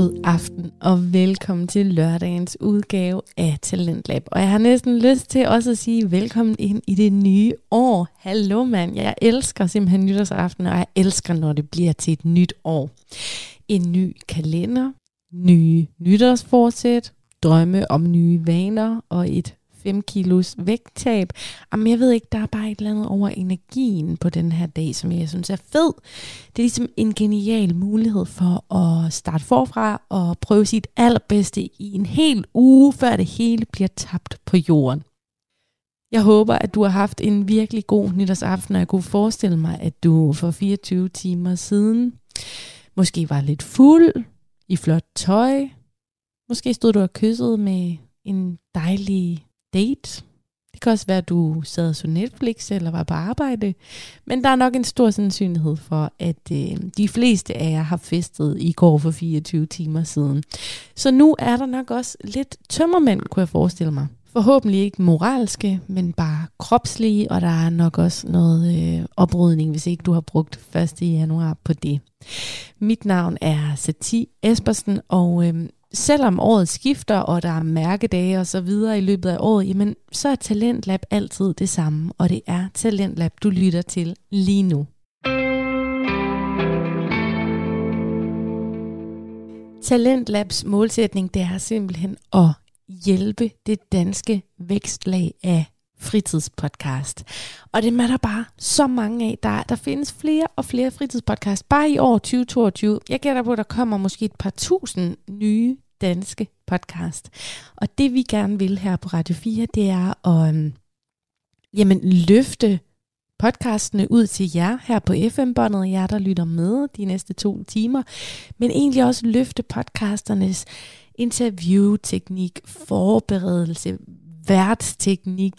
God aften og velkommen til lørdagens udgave af Talentlab. Og jeg har næsten lyst til også at sige velkommen ind i det nye år. Hallo mand, jeg elsker simpelthen nytårsaften, og jeg elsker, når det bliver til et nyt år. En ny kalender, nye nytårsforsæt, drømme om nye vaner og et 5 kilos vægttab. Jamen, jeg ved ikke, der er bare et eller andet over energien på den her dag, som jeg synes er fed. Det er ligesom en genial mulighed for at starte forfra og prøve sit allerbedste i en hel uge, før det hele bliver tabt på jorden. Jeg håber, at du har haft en virkelig god nytårsaften, og jeg kunne forestille mig, at du for 24 timer siden måske var lidt fuld, i flot tøj. Måske stod du og kyssede med en dejlig date. Det kan også være, at du sad og så Netflix eller var på arbejde. Men der er nok en stor sandsynlighed for, at øh, de fleste af jer har festet i går for 24 timer siden. Så nu er der nok også lidt tømmermænd, kunne jeg forestille mig. Forhåbentlig ikke moralske, men bare kropslige, og der er nok også noget øh, oprydning, hvis ikke du har brugt 1. januar på det. Mit navn er Sati Espersen, og øh, selvom året skifter, og der er mærkedage og så videre i løbet af året, jamen, så er Talentlab altid det samme, og det er Talentlab, du lytter til lige nu. Talentlabs målsætning, det er simpelthen at hjælpe det danske vækstlag af fritidspodcast. Og det er der bare så mange af. Der, der findes flere og flere fritidspodcast. Bare i år 2022. Jeg gætter på, at der kommer måske et par tusind nye danske podcast. Og det vi gerne vil her på Radio 4, det er at øhm, jamen, løfte podcastene ud til jer her på FM-båndet, jer der lytter med de næste to timer, men egentlig også løfte podcasternes interviewteknik, forberedelse, værtsteknik.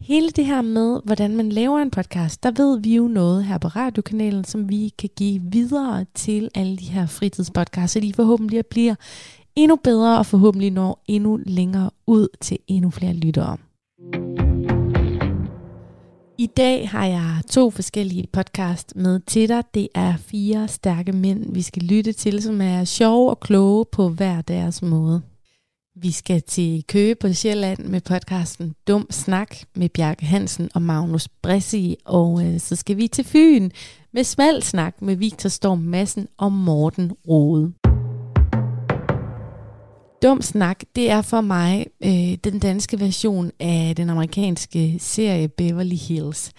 Hele det her med, hvordan man laver en podcast, der ved vi jo noget her på radiokanalen, som vi kan give videre til alle de her fritidspodcasts, så de forhåbentlig bliver endnu bedre og forhåbentlig når endnu længere ud til endnu flere lyttere. I dag har jeg to forskellige podcast med til dig. Det er fire stærke mænd, vi skal lytte til, som er sjove og kloge på hver deres måde. Vi skal til Køge på Sjælland med podcasten Dum Snak med Bjarke Hansen og Magnus Bressi. Og øh, så skal vi til Fyn med Smal Snak med Victor Storm Madsen og Morten Rode. Dum Snak, det er for mig øh, den danske version af den amerikanske serie Beverly Hills.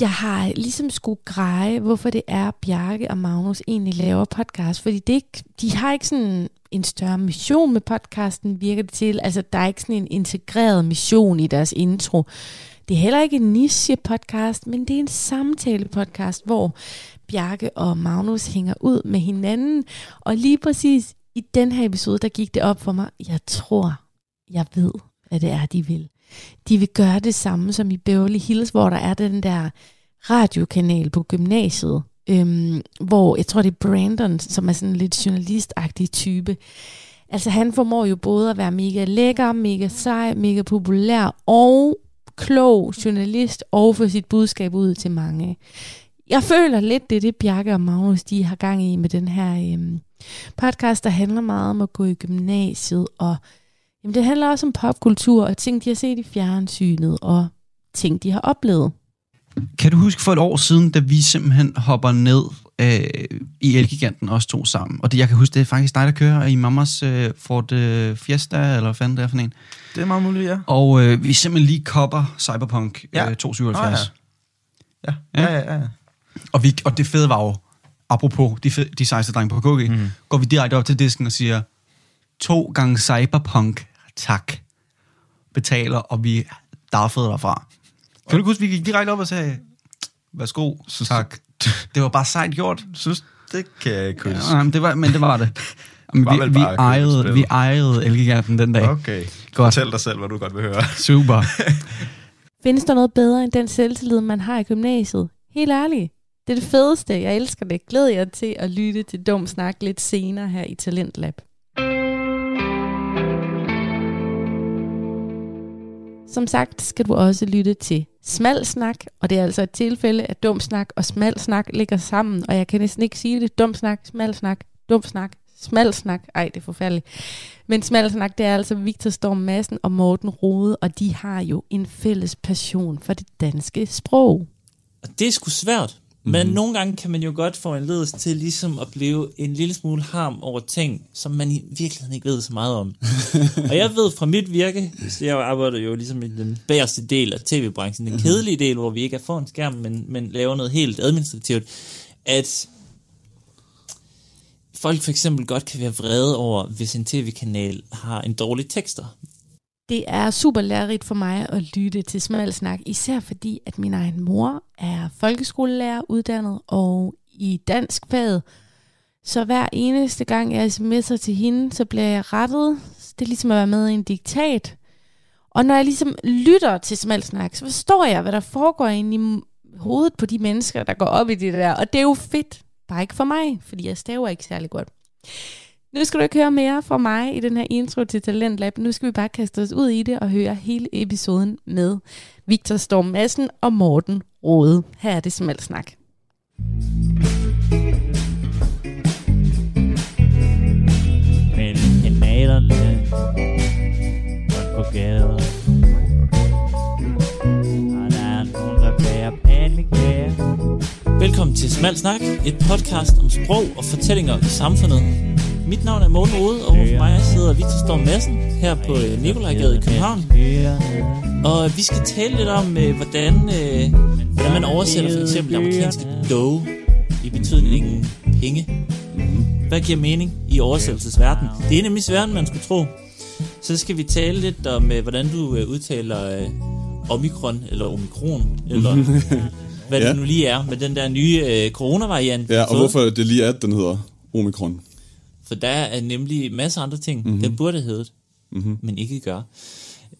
Jeg har ligesom skulle greje, hvorfor det er, Bjarke og Magnus egentlig laver podcast, fordi det ikke, de har ikke sådan en større mission med podcasten, virker det til. Altså, der er ikke sådan en integreret mission i deres intro. Det er heller ikke en niche-podcast, men det er en samtale-podcast, hvor Bjarke og Magnus hænger ud med hinanden. Og lige præcis i den her episode, der gik det op for mig, jeg tror, jeg ved, hvad det er, de vil. De vil gøre det samme som i Beverly Hills, hvor der er den der radiokanal på gymnasiet, øhm, hvor jeg tror, det er Brandon, som er sådan en lidt journalistagtig type. Altså han formår jo både at være mega lækker, mega sej, mega populær og klog journalist og få sit budskab ud til mange. Jeg føler lidt, det er det Bjarke og Magnus, de har gang i med den her øhm, podcast, der handler meget om at gå i gymnasiet, og jamen, det handler også om popkultur, og ting, de har set i fjernsynet, og ting, de har oplevet. Kan du huske for et år siden, da vi simpelthen hopper ned øh, i Elgiganten, os to sammen? Og det, jeg kan huske, det er faktisk dig, der kører i mammas øh, Ford øh, Fiesta, eller hvad fanden det er for en. Det er meget muligt, ja. Og øh, vi simpelthen lige kopper Cyberpunk ja. øh, 277. Oh, ja. Ja. Ja, ja, ja. Og, vi, og det fede var jo, apropos de, de sejste drenge på KG, mm. går vi direkte op til disken og siger, to gange Cyberpunk, tak. Betaler, og vi daffede derfra. Kan du huske, vi gik direkte op og sagde, værsgo, Synes tak. Det var bare sejt gjort. Synes, det kan jeg ikke huske. Ja, men, det var, men det var det. Men vi, vi, ejede, vi ejede Elgiganten den dag. Okay. Godt. Fortæl dig selv, hvad du godt vil høre. Super. Findes der noget bedre end den selvtillid, man har i gymnasiet? Helt ærligt. Det er det fedeste. Jeg elsker det. Glæder jer til at lytte til Dum Snak lidt senere her i Talentlab. Som sagt skal du også lytte til Smal Snak, og det er altså et tilfælde, at Dum Snak og Smal Snak ligger sammen, og jeg kan næsten ikke sige det. Dum Snak, Smal Snak, Dum Snak, Smalsnak, ej det er forfærdeligt. Men smal snak, det er altså Victor Storm Madsen og Morten Rode, og de har jo en fælles passion for det danske sprog. Og det er sgu svært. Men mm-hmm. nogle gange kan man jo godt få en ledelse til ligesom at blive en lille smule harm over ting, som man i virkeligheden ikke ved så meget om. og jeg ved fra mit virke, så jeg arbejder jo ligesom i den bagerste del af tv-branchen, den kedelige del, hvor vi ikke er for en skærm, men, men laver noget helt administrativt, at folk for eksempel godt kan være vrede over, hvis en tv-kanal har en dårlig tekster. Det er super lærerigt for mig at lytte til Smalsnak, især fordi, at min egen mor er folkeskolelærer uddannet og i dansk fag. Så hver eneste gang jeg sms'er til hende, så bliver jeg rettet. Det er ligesom at være med i en diktat. Og når jeg ligesom lytter til Smalsnak, så forstår jeg, hvad der foregår inde i hovedet på de mennesker, der går op i det der. Og det er jo fedt. Bare ikke for mig, fordi jeg staver ikke særlig godt. Nu skal du ikke høre mere fra mig i den her intro til Talentlab. Nu skal vi bare kaste os ud i det og høre hele episoden med Victor Storm Madsen og Morten Rode. Her er det smalt snak. Men kanalerne rundt på gader Og der er nogen, der bærer pandekager Velkommen til Smal Snak, et podcast om sprog og fortællinger i samfundet. Mit navn er Morten Rode, og for mig sidder Victor Storm Madsen her på øh, Nikolajgade i København. Og vi skal tale lidt om, øh, hvordan, øh, hvordan man oversætter for eksempel amerikanske dough i betydningen penge. Hvad giver mening i oversættelsesverdenen? Det er nemlig sværere, end man skulle tro. Så skal vi tale lidt om, øh, hvordan du øh, udtaler øh, omikron, eller omikron, eller hvad Ja. det nu lige er, med den der nye øh, coronavariant. Ja, og hvorfor det lige er, at den hedder Omikron. For der er nemlig masser af andre ting, Mhm. mm-hmm. den burde have heddet, mm-hmm. men ikke gør.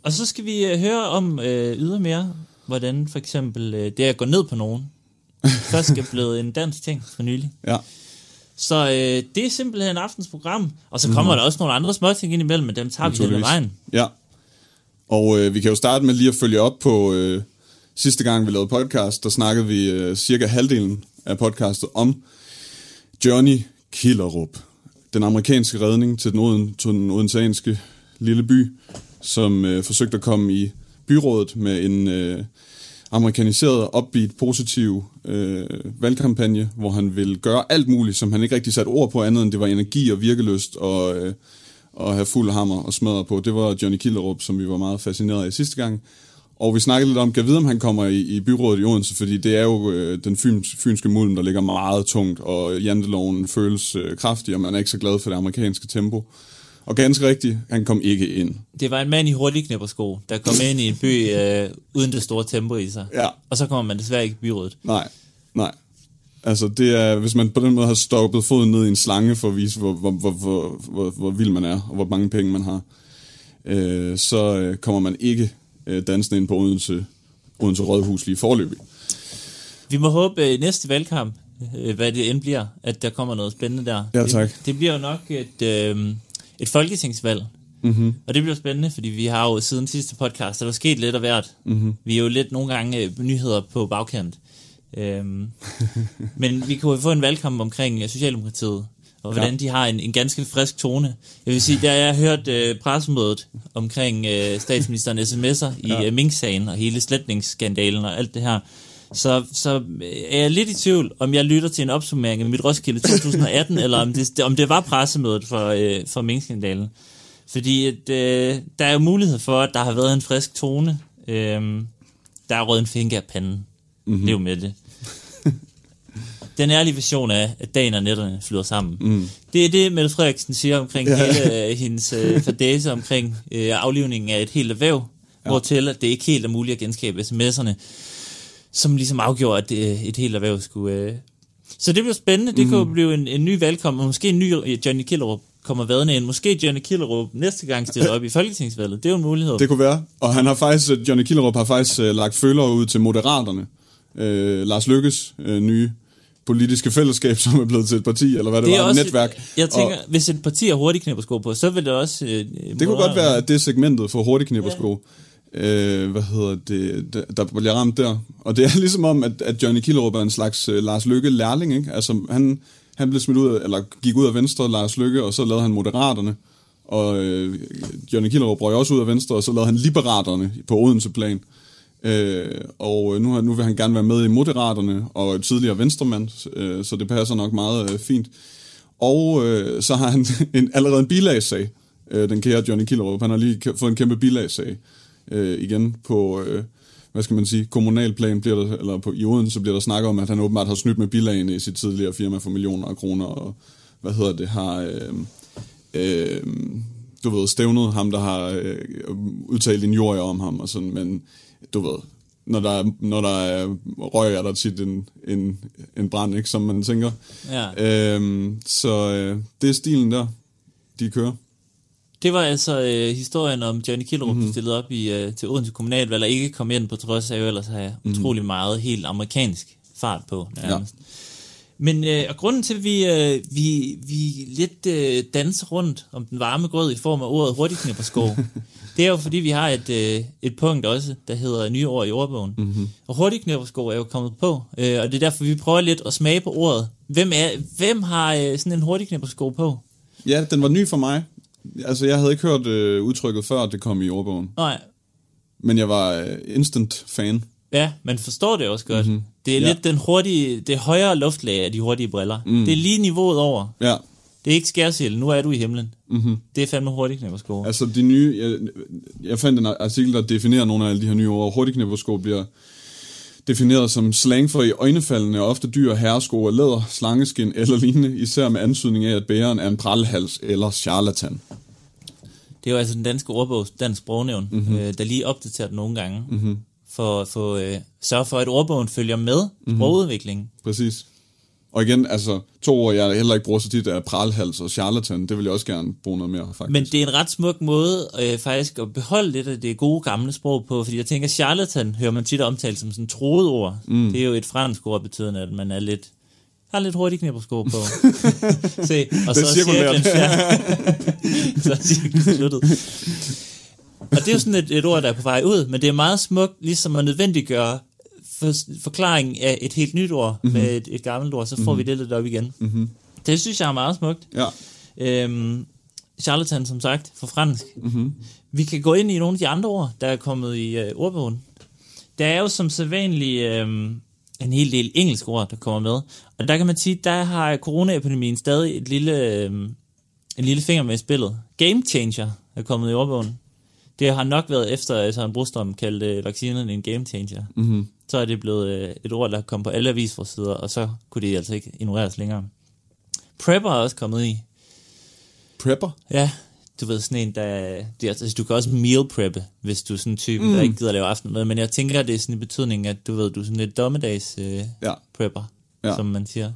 Og så skal vi øh, høre om øh, ydermere, hvordan for eksempel øh, det at gå ned på nogen, først er blevet en dansk ting for nylig. Ja. Så øh, det er simpelthen aftens program. Og så kommer mm. der også nogle andre små ting ind imellem, men dem tager vi hele Mhm. Vejen. Ja. Og øh, vi kan jo starte med lige at følge op på øh, sidste gang, vi lavede podcast, der snakkede vi øh, cirka halvdelen af podcastet om Johnny Killerup. Den amerikanske redning til den, oden, til den odenseanske lille by, som øh, forsøgte at komme i byrådet med en øh, amerikaniseret, upbeat, positiv øh, valgkampagne, hvor han ville gøre alt muligt, som han ikke rigtig satte ord på andet, end det var energi og virkeløst og, øh, og have fuld hammer og smadre på. Det var Johnny Killerup, som vi var meget fascineret af sidste gang. Og vi snakkede lidt om, kan vide, om han kommer i, i byrådet i Odense, fordi det er jo øh, den fyns, fynske mulm, der ligger meget tungt, og janteloven føles øh, kraftig, og man er ikke så glad for det amerikanske tempo. Og ganske rigtigt, han kom ikke ind. Det var en mand i hurtigknæppersko, der kom ind i en by øh, uden det store tempo i sig. Ja. Og så kommer man desværre ikke i byrådet. Nej, nej. Altså, det er, hvis man på den måde har stoppet foden ned i en slange for at vise, hvor, hvor, hvor, hvor, hvor, hvor vild man er, og hvor mange penge man har, øh, så øh, kommer man ikke øh, dansende ind på Odense, Odense Rådhus lige forløbig. Vi må håbe øh, næste valgkamp, øh, hvad det end bliver, at der kommer noget spændende der. Ja, tak. Det, det bliver jo nok et, øh, et folketingsvalg. Mhm. Mm-hmm. Og det bliver spændende, fordi vi har jo siden sidste podcast, der var sket lidt af hvert. Mm-hmm. Vi er jo lidt nogle gange øh, nyheder på bagkant. Øhm, men vi kunne få en valgkamp omkring øh, Socialdemokratiet, og hvordan Ja. de har en, en ganske frisk tone. Jeg vil sige, da jeg hørte øh, pressemødet omkring øh, statsministeren sms'er i ja. øh, Mink-sagen og hele sletningsskandalen og alt det her, så, så øh, er jeg lidt i tvivl, om jeg lytter til en opsummering af mit Roskilde 2018, eller om det, om det var pressemødet for, øh, for Mink-skandalen. Fordi at, øh, der er jo mulighed for, at der har været en frisk tone. Øhm, der er rød en finger af panden. Mm-hmm. Lev med det. Den ærlige version af, at dagen og nætterne flyder sammen. Mm. Det er det, Mette Frederiksen siger omkring ja. hele øh, hendes øh, fadese omkring øh, aflivningen af et helt erhverv, ja. hvortil at det ikke helt er muligt at genskabe sms'erne, som ligesom afgjorde, at det, et helt erhverv skulle... Øh... Så det bliver spændende. Det mm. jo blive en, en ny valgkamp, og måske en ny øh, Johnny Killerup kommer vadende ind. Måske Johnny Killerup næste gang stiller op i Folketingsvalget. Det er jo en mulighed. Det kunne være. Og han har faktisk, øh, Johnny Killerup har faktisk uh, lagt følger ud til Moderaterne. Uh, Lars Lykkes uh, nye politiske fællesskab, som er blevet til et parti, eller hvad det, det er var, også et netværk. Jeg tænker, Og hvis et parti har hurtigt knæppersko på, så vil det også... Øh, det kunne godt være, at det er segmentet for hurtigknippersko. Ja. Uh, hvad hedder det, der, bliver ramt der. Og det er ligesom om, at, at Johnny Killerup er en slags uh, Lars Lykke lærling, ikke? Altså, han, Han blev smidt ud af, eller gik ud af Venstre, Lars Lykke, og så lavede han Moderaterne. Og øh, Johnny Killerup røg også ud af Venstre, og så lavede han Liberaterne på Odense plan. Øh, Øh, og nu, har- nu vil han gerne være med i Moderaterne, og tidligere venstremand, øh, så det passer nok meget øh, fint. Og øh, så har han en, allerede en bilagssag, øh, den kære Johnny Killerup. Han har lige fået en kæmpe bilagssag øh, igen på, øh, hvad skal man sige, kommunalplan bliver der, eller på, i Odense bliver der snakket om, at han åbenbart har snydt med bilagene i sit tidligere firma for millioner af kroner, og hvad hedder det, har... Øh, øh, du ved, stævnet ham, der har øh, udtalt en jord om ham, og sådan, men du ved, når der, er- når der er røg, er der tit en, en, en brand, ikke, som man tænker. Ja. Øhm, så øh, det er stilen der, de kører. Det var altså øh, historien om Johnny Killerup, mm-hmm. der stillede op i, øh, til Odense Kommunalvalg, og ikke kom ind på trods af, at ellers har mm-hmm. utrolig meget helt amerikansk fart på nærmest. Ja. Men øh, og grunden til, at vi, øh, vi, vi lidt øh, danser rundt om den varme grød i form af ordet hurtigknippersko, det er jo fordi, vi har et, øh, et punkt også, der hedder nye ord i ordbogen. Mm-hmm. Og hurtigknippersko er jo kommet på, øh, og det er derfor, vi prøver lidt at smage på ordet. Hvem, er, hvem har øh, sådan en hurtigknippersko på? Ja, den var ny for mig. Altså, jeg havde ikke hørt øh, udtrykket før, det kom i ordbogen. Nej, Men jeg var øh, instant fan. Ja, man forstår det også godt. Mm-hmm. Det er ja. lidt den hurtige, det højere luftlag af de hurtige briller. Mm. Det er lige niveauet over. Ja, Det er ikke skærsild, nu er du i himlen. Mm-hmm. Det er fandme hurtigt, knæppersko. altså de nye... Jeg, jeg fandt en artikel, der definerer nogle af alle de her nye ord. Hurtigknæppersko bliver defineret som slang for i øjnefaldende og ofte dyr herresko af læder, slangeskin eller lignende, især med ansydning af, at bæreren er en pralhals eller charlatan. Det er jo altså den danske ordbog, dansk sprognævn, mm-hmm. øh, der lige opdaterer den nogle gange. Mm-hmm. For at få, øh, sørge for, at ordbogen følger med mm-hmm. sprogudviklingen. Præcis. Og igen, altså, to ord, jeg heller ikke bruger så tit, er pralhals og charlatan. Det vil jeg også gerne bruge noget mere, faktisk. Men det er en ret smuk måde øh, faktisk at beholde lidt af det gode gamle sprog på, fordi jeg tænker, charlatan hører man tit omtalt som sådan troet ord. Mm. Det er jo et fransk ord betydende, at man er lidt har lidt hurtigt knippersko på. Se, og så cirklen færdig. så er cirklen sluttet. Og det er jo sådan et, et ord, der er på vej ud, men det er meget smukt, ligesom at nødvendiggøre for, forklaringen af et helt nyt ord mm-hmm. med et, et gammelt ord, så får mm-hmm. vi det lidt op igen. Mm-hmm. Det synes jeg er meget smukt. Ja. Øhm, charlatan, som sagt, for fransk. Mm-hmm. Vi kan gå ind i nogle af de andre ord, der er kommet i øh, ordbogen. Der er jo som sædvanligt øh, en hel del engelske ord, der kommer med. Og der kan man sige, der har coronaepidemien stadig et lille, øh, en lille finger med i spillet. Game changer er kommet i ordbogen. Det har nok været efter, at Søren Brostrøm kaldte øh, vaccinerne en game changer. Mm-hmm. Så er det blevet øh, et ord, der kom på alle avisforsider, og så kunne det altså ikke ignoreres længere. Prepper er også kommet i. Prepper? Ja, du ved, sådan en, der... Det altså, du kan også meal preppe, hvis du er sådan en type, mm. der ikke gider lave aftensmad. Men jeg tænker, det er sådan i betydning, at du ved, du er sådan lidt dommedags øh, Ja. prepper, ja. som man siger.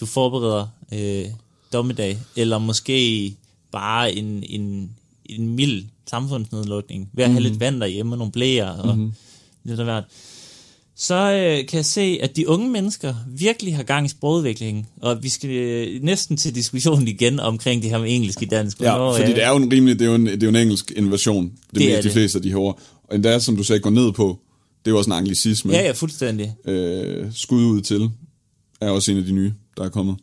Du forbereder øh, dommedag, eller måske bare en, en, en mild samfundsnedlukning, ved at have Mhm. lidt vand derhjemme og nogle blæer og mm-hmm. lidt af hvert. Så øh, kan jeg se, at de unge mennesker virkelig har gang i sprogudviklingen, og vi skal øh, næsten til diskussionen igen omkring det her med engelsk i dansk. Ja, Hvornår, fordi øh, det er jo en rimelig, det er jo en, det er jo en engelsk invasion, det, Det er de det. fleste af de her ord. Og endda, som du sagde, går ned på, det er jo også en anglicisme. Ja, ja, fuldstændig. Øh, skud ud til er også en af de nye, der er kommet.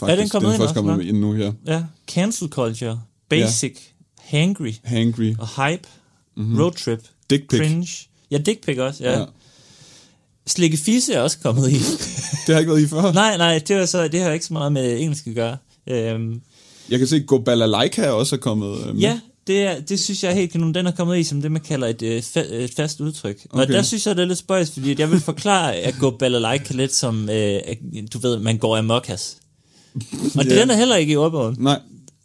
Faktisk. den kommet den er ind først kommet ind nu her. Ja, cancel culture, basic, ja. Hangry Hangry. og hype, mm-hmm. road trip, Dick pic. cringe. Ja, dick pic også, ja. Ja. Slikke fisse er også kommet i. Det har ikke været i før. nej, nej, det, var så, det har ikke så meget med engelsk at gøre. Øhm, Jeg kan se, at Go Balalaika også er kommet øh, med. ja, det, er, det synes jeg helt kanon. Den er kommet i som det, man kalder et, øh, fa- et fast udtryk. Okay. Og der synes jeg, det er lidt spøjs, fordi at jeg vil forklare at gå balalaika lidt som, øh, du ved, man går amokas. Og Ja. den er heller ikke i ordbogen. Nej,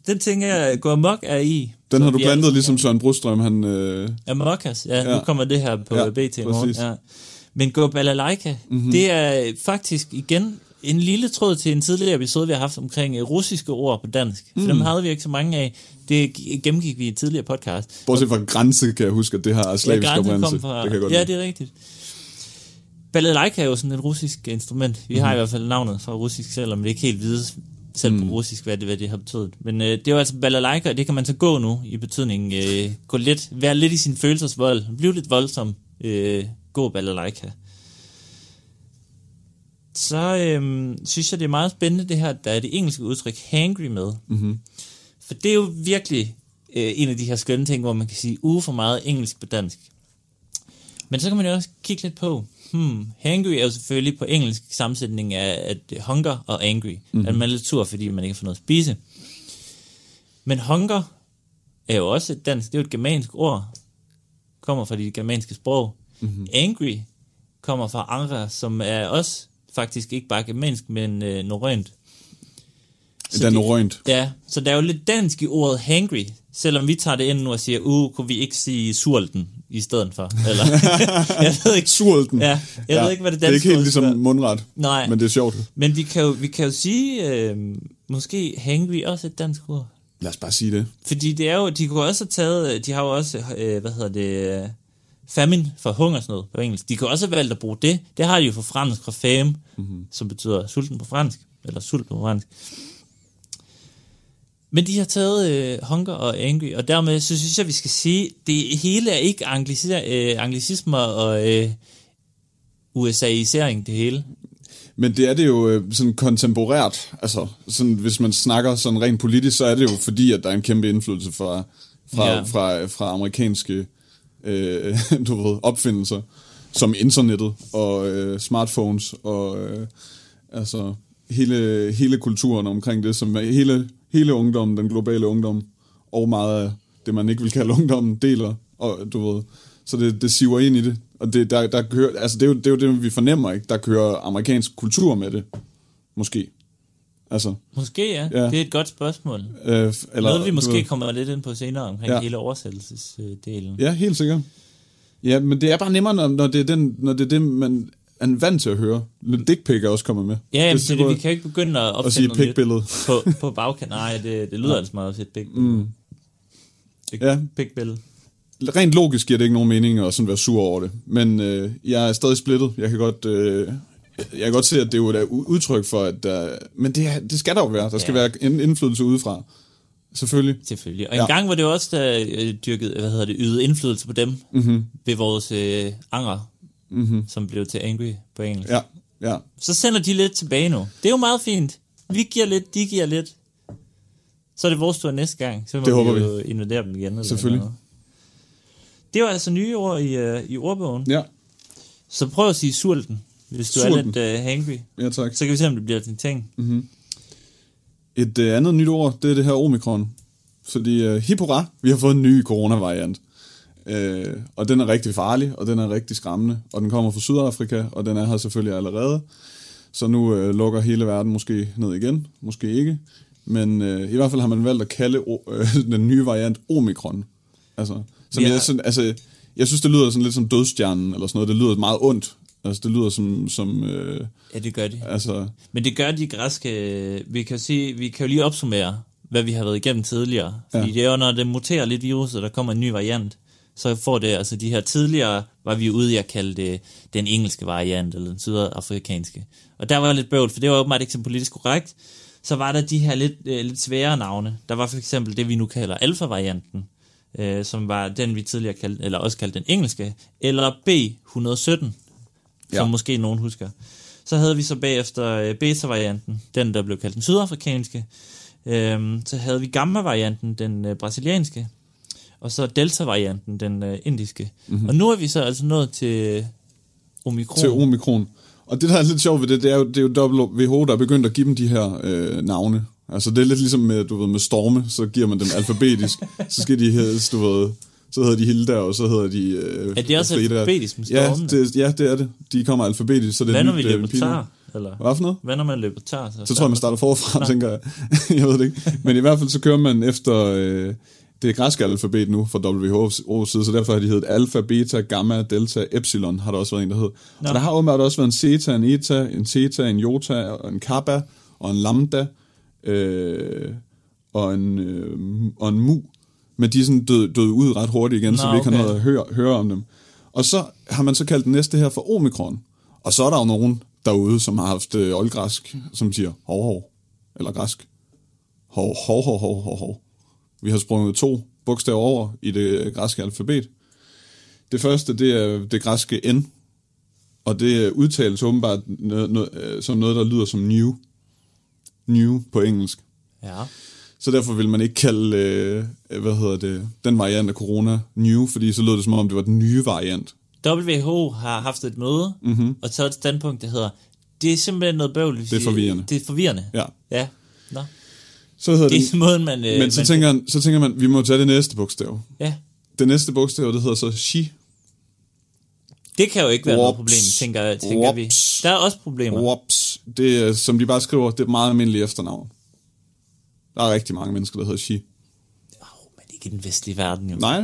Den tænker jeg, at gå amok er i. den Så har du blandet sammen- ligesom Søren Brostrøm, han... Øh, ja, ja, Ja. nu kommer det her på Ja, ja, BT i morgen. Ja. Men Go Balalaika, Mhm. mm-hmm. det er faktisk igen en lille tråd til en tidligere episode, vi har haft omkring øh, russiske ord på dansk. For Mhm. mm. dem havde vi ikke så mange af. Det gennemgik vi i et tidligere podcast. bortset fra grænse, kan jeg huske, at det har slavisk grænsen oprindelse. fra, Det kan godt ja, lide. det er rigtigt. Balalaika er jo sådan et russisk instrument. Vi Mhm. har i hvert fald navnet fra russisk, selvom det ikke helt vides selv på russisk, hvad det, hvad det har betydet. Men øh, det er jo altså balalaika, og det kan man så gå nu i betydning. Øh, gå lidt, være lidt i sin følelsesvold. Blive lidt voldsom. Øh, gå balalaika. så øhm, synes jeg, det er meget spændende det her, der er det engelske udtryk hangry med. Mm-hmm. For det er jo virkelig øh, en af de her skønne ting, hvor man kan sige uge for meget engelsk på dansk. Men så kan man jo også kigge lidt på, hmm, hangry er jo selvfølgelig på engelsk sammensætning af at hunger og angry. Mm-hmm. At man er lidt sur, fordi man ikke får noget at spise. Men hunger er jo også et dansk, det er jo et germansk ord, kommer fra de germanske sprog. Mm-hmm. Angry kommer fra angra, som er også faktisk ikke bare germansk, men øh, norrønt. Det er norrønt. Ja, så der er jo lidt dansk i ordet hangry, selvom vi tager det ind nu og siger, uh, kunne vi ikke sige sulten i stedet for? Eller, jeg ved ikke. Sulten. Ja, jeg ved ikke, hvad det Det er danske ikke helt ligesom være. mundret, Nej, men det er sjovt. men vi kan jo, vi kan jo sige, øh, måske hangry også et dansk ord. Lad os bare sige det. Fordi det er jo, de kunne også have taget, de har jo også, øh, hvad hedder det, øh, famine for hungersnød på engelsk. De kunne også have valgt at bruge det. Det har de jo på fransk fra fame, mm-hmm. som betyder sulten på fransk, eller sult på fransk. Men de har taget øh, hunger og angry, og dermed så synes jeg, vi skal sige, det hele er ikke anglici- øh, anglicismer og øh, USAisering, det hele. Men det er det jo øh, sådan kontemporært. Altså, sådan, hvis man snakker sådan rent politisk, så er det jo fordi, at der er en kæmpe indflydelse fra, fra, Ja. fra, fra amerikanske øh, du ved, opfindelser, som internettet og øh, smartphones og øh, altså hele, hele kulturen omkring det, som hele, hele ungdommen, den globale ungdom, og meget af det, man ikke vil kalde ungdommen, deler, og du ved, så det, det siver ind i det. Og det, der, der kører, altså det, er jo, det er jo det, vi fornemmer, ikke? Der kører amerikansk kultur med det. Måske. Altså, Måske ja, Ja. det er et godt spørgsmål. øh, eller, Noget vi måske ved- kommer lidt ind på senere omkring. Ja. hele oversættelsesdelen. Ja, helt sikkert. Ja, men det er bare nemmere, når, når, det, er den, når det er det, man er vant til at høre. Lidt dick pic er også kommet med. Ja, jamen, Det så er det, vi kan ikke begynde at at opfinde sige noget nyt pikbillede. på, på bagkant. Nej, det, det lyder altså meget til et pikbillede. Mm. Ja. Ja. Pikbillede. Rent logisk giver det ikke nogen mening at sådan være sur over det. Men øh, jeg er stadig splittet. Jeg kan godt... Øh, jeg kan godt se, at det er jo et u- udtryk for, at der... Men det, er- det skal der jo være. Der skal Ja. være en indflydelse udefra. Selvfølgelig. Selvfølgelig. Og en Ja. gang var det også, der øh, dyrket, hvad hedder det, ydede indflydelse på dem Mm-hmm. ved vores øh, anger, Mm-hmm. som blev til angry på engelsk. Ja, ja. Så sender de lidt tilbage nu. Det er jo meget fint. Vi giver lidt, de giver lidt. Så er det vores tur næste gang. Så må Det håber vi jo invadere dem igen. Eller Selvfølgelig. noget. Det var altså nye ord i, uh, i ordbogen. Ja, Så prøv at sige sulten, hvis du Sulten. er lidt uh, hangry. ja tak. Så kan vi se, om det bliver en ting. Mm-hmm. Et øh, andet nyt ord, det er det her omikron. Fordi øh, hip hurra, vi har fået en ny coronavariant. Øh, og den er rigtig farlig, og den er rigtig skræmmende. Og den kommer fra Sydafrika, og den er her selvfølgelig allerede. Så nu øh, lukker hele verden måske ned igen, måske ikke. Men øh, i hvert fald har man valgt at kalde øh, den nye variant omikron. Altså, som Ja. jeg, sådan, altså, jeg synes, det lyder sådan lidt som dødstjernen, eller sådan noget. Det lyder meget ondt. Altså, det lyder som... som øh, Ja, det gør de. altså, Men det gør de græske... Vi kan, sige, vi kan jo lige opsummere, hvad vi har været igennem tidligere. Fordi Ja. det er jo, når det muterer lidt viruset, der kommer en ny variant, så får det, altså de her tidligere, var vi ude i at kalde det den engelske variant, eller den sydafrikanske. Og der var lidt bøvl, for det var åbenbart ikke så politisk korrekt. Så var der de her lidt, øh, lidt svære navne. Der var for eksempel det, vi nu kalder alfa-varianten, øh, som var den, vi tidligere kaldte, eller også kaldte den engelske, eller B117, som Ja. måske nogen husker. Så havde vi så bagefter øh, beta-varianten, den der blev kaldt den sydafrikanske. Øhm, så havde vi gamma-varianten, den øh, brasilianske. Og så delta-varianten, den øh, indiske. Mm-hmm. Og nu er vi så altså nået til omikron. til omikron. Og det, der er lidt sjovt ved det, det er jo, det er jo WHO, der er begyndt at give dem de her øh, navne. Altså, det er lidt ligesom med, du ved, med storme, så giver man dem alfabetisk. så skal de hedde, du ved, så hedder de Hilda, og så hedder de øh, er det også Frida. alfabetisk med Ja stormene? det, ja, det er det. De kommer alfabetisk, så det er Hvad når et vi nyt, øh, løber tar? Eller? Hvad for noget? Hvad når man løber tar? Så tror jeg, man starter forfra, tænker jeg. jeg ved det ikke. Men i hvert fald så kører man efter øh, det græske alfabet nu fra WHO's side, så derfor har de heddet alfa, beta, gamma, delta, epsilon, har der også været en, der hed. Nå. Og der har åbenbart også været en zeta, en eta, en theta, en jota, en kappa, og en lambda, øh, og, en, øh, og en mu. Men de er sådan død, død ud ret hurtigt igen, Nå, så vi ikke har okay. noget at høre, høre om dem. Og så har man så kaldt den næste her for omikron. Og så er der jo nogen derude, som har haft øh, oldgræsk, som siger hov, hov, eller græsk. Hov, hov, hov, hov, hov, hov. Vi har sprunget to bogstaver over i det øh, græske alfabet. Det første, det er det græske N, Og det udtales åbenbart noget, noget, øh, som noget, der lyder som new. New på engelsk. Ja. Så derfor vil man ikke kalde, øh, hvad hedder det, den variant af corona new, fordi så lød det som om, det var den nye variant. WHO har haft et møde, mm-hmm. og taget et standpunkt, der hedder, det er simpelthen noget bøvl. Det er forvirrende. Det er forvirrende. Ja. Ja. Nå. Så hedder Det det, er måden, man... Øh, men så man, tænker, han, så tænker man, vi må tage det næste bogstav. Ja. Det næste bogstav, det hedder så she. Det kan jo ikke være noget Wops. problem, tænker, tænker vi. Wops. Der er også problemer. Wops. Det er, som de bare skriver, det er et meget almindeligt efternavn. Der er rigtig mange mennesker, der hedder she. Oh, men ikke i den vestlige verden, jo. Nej,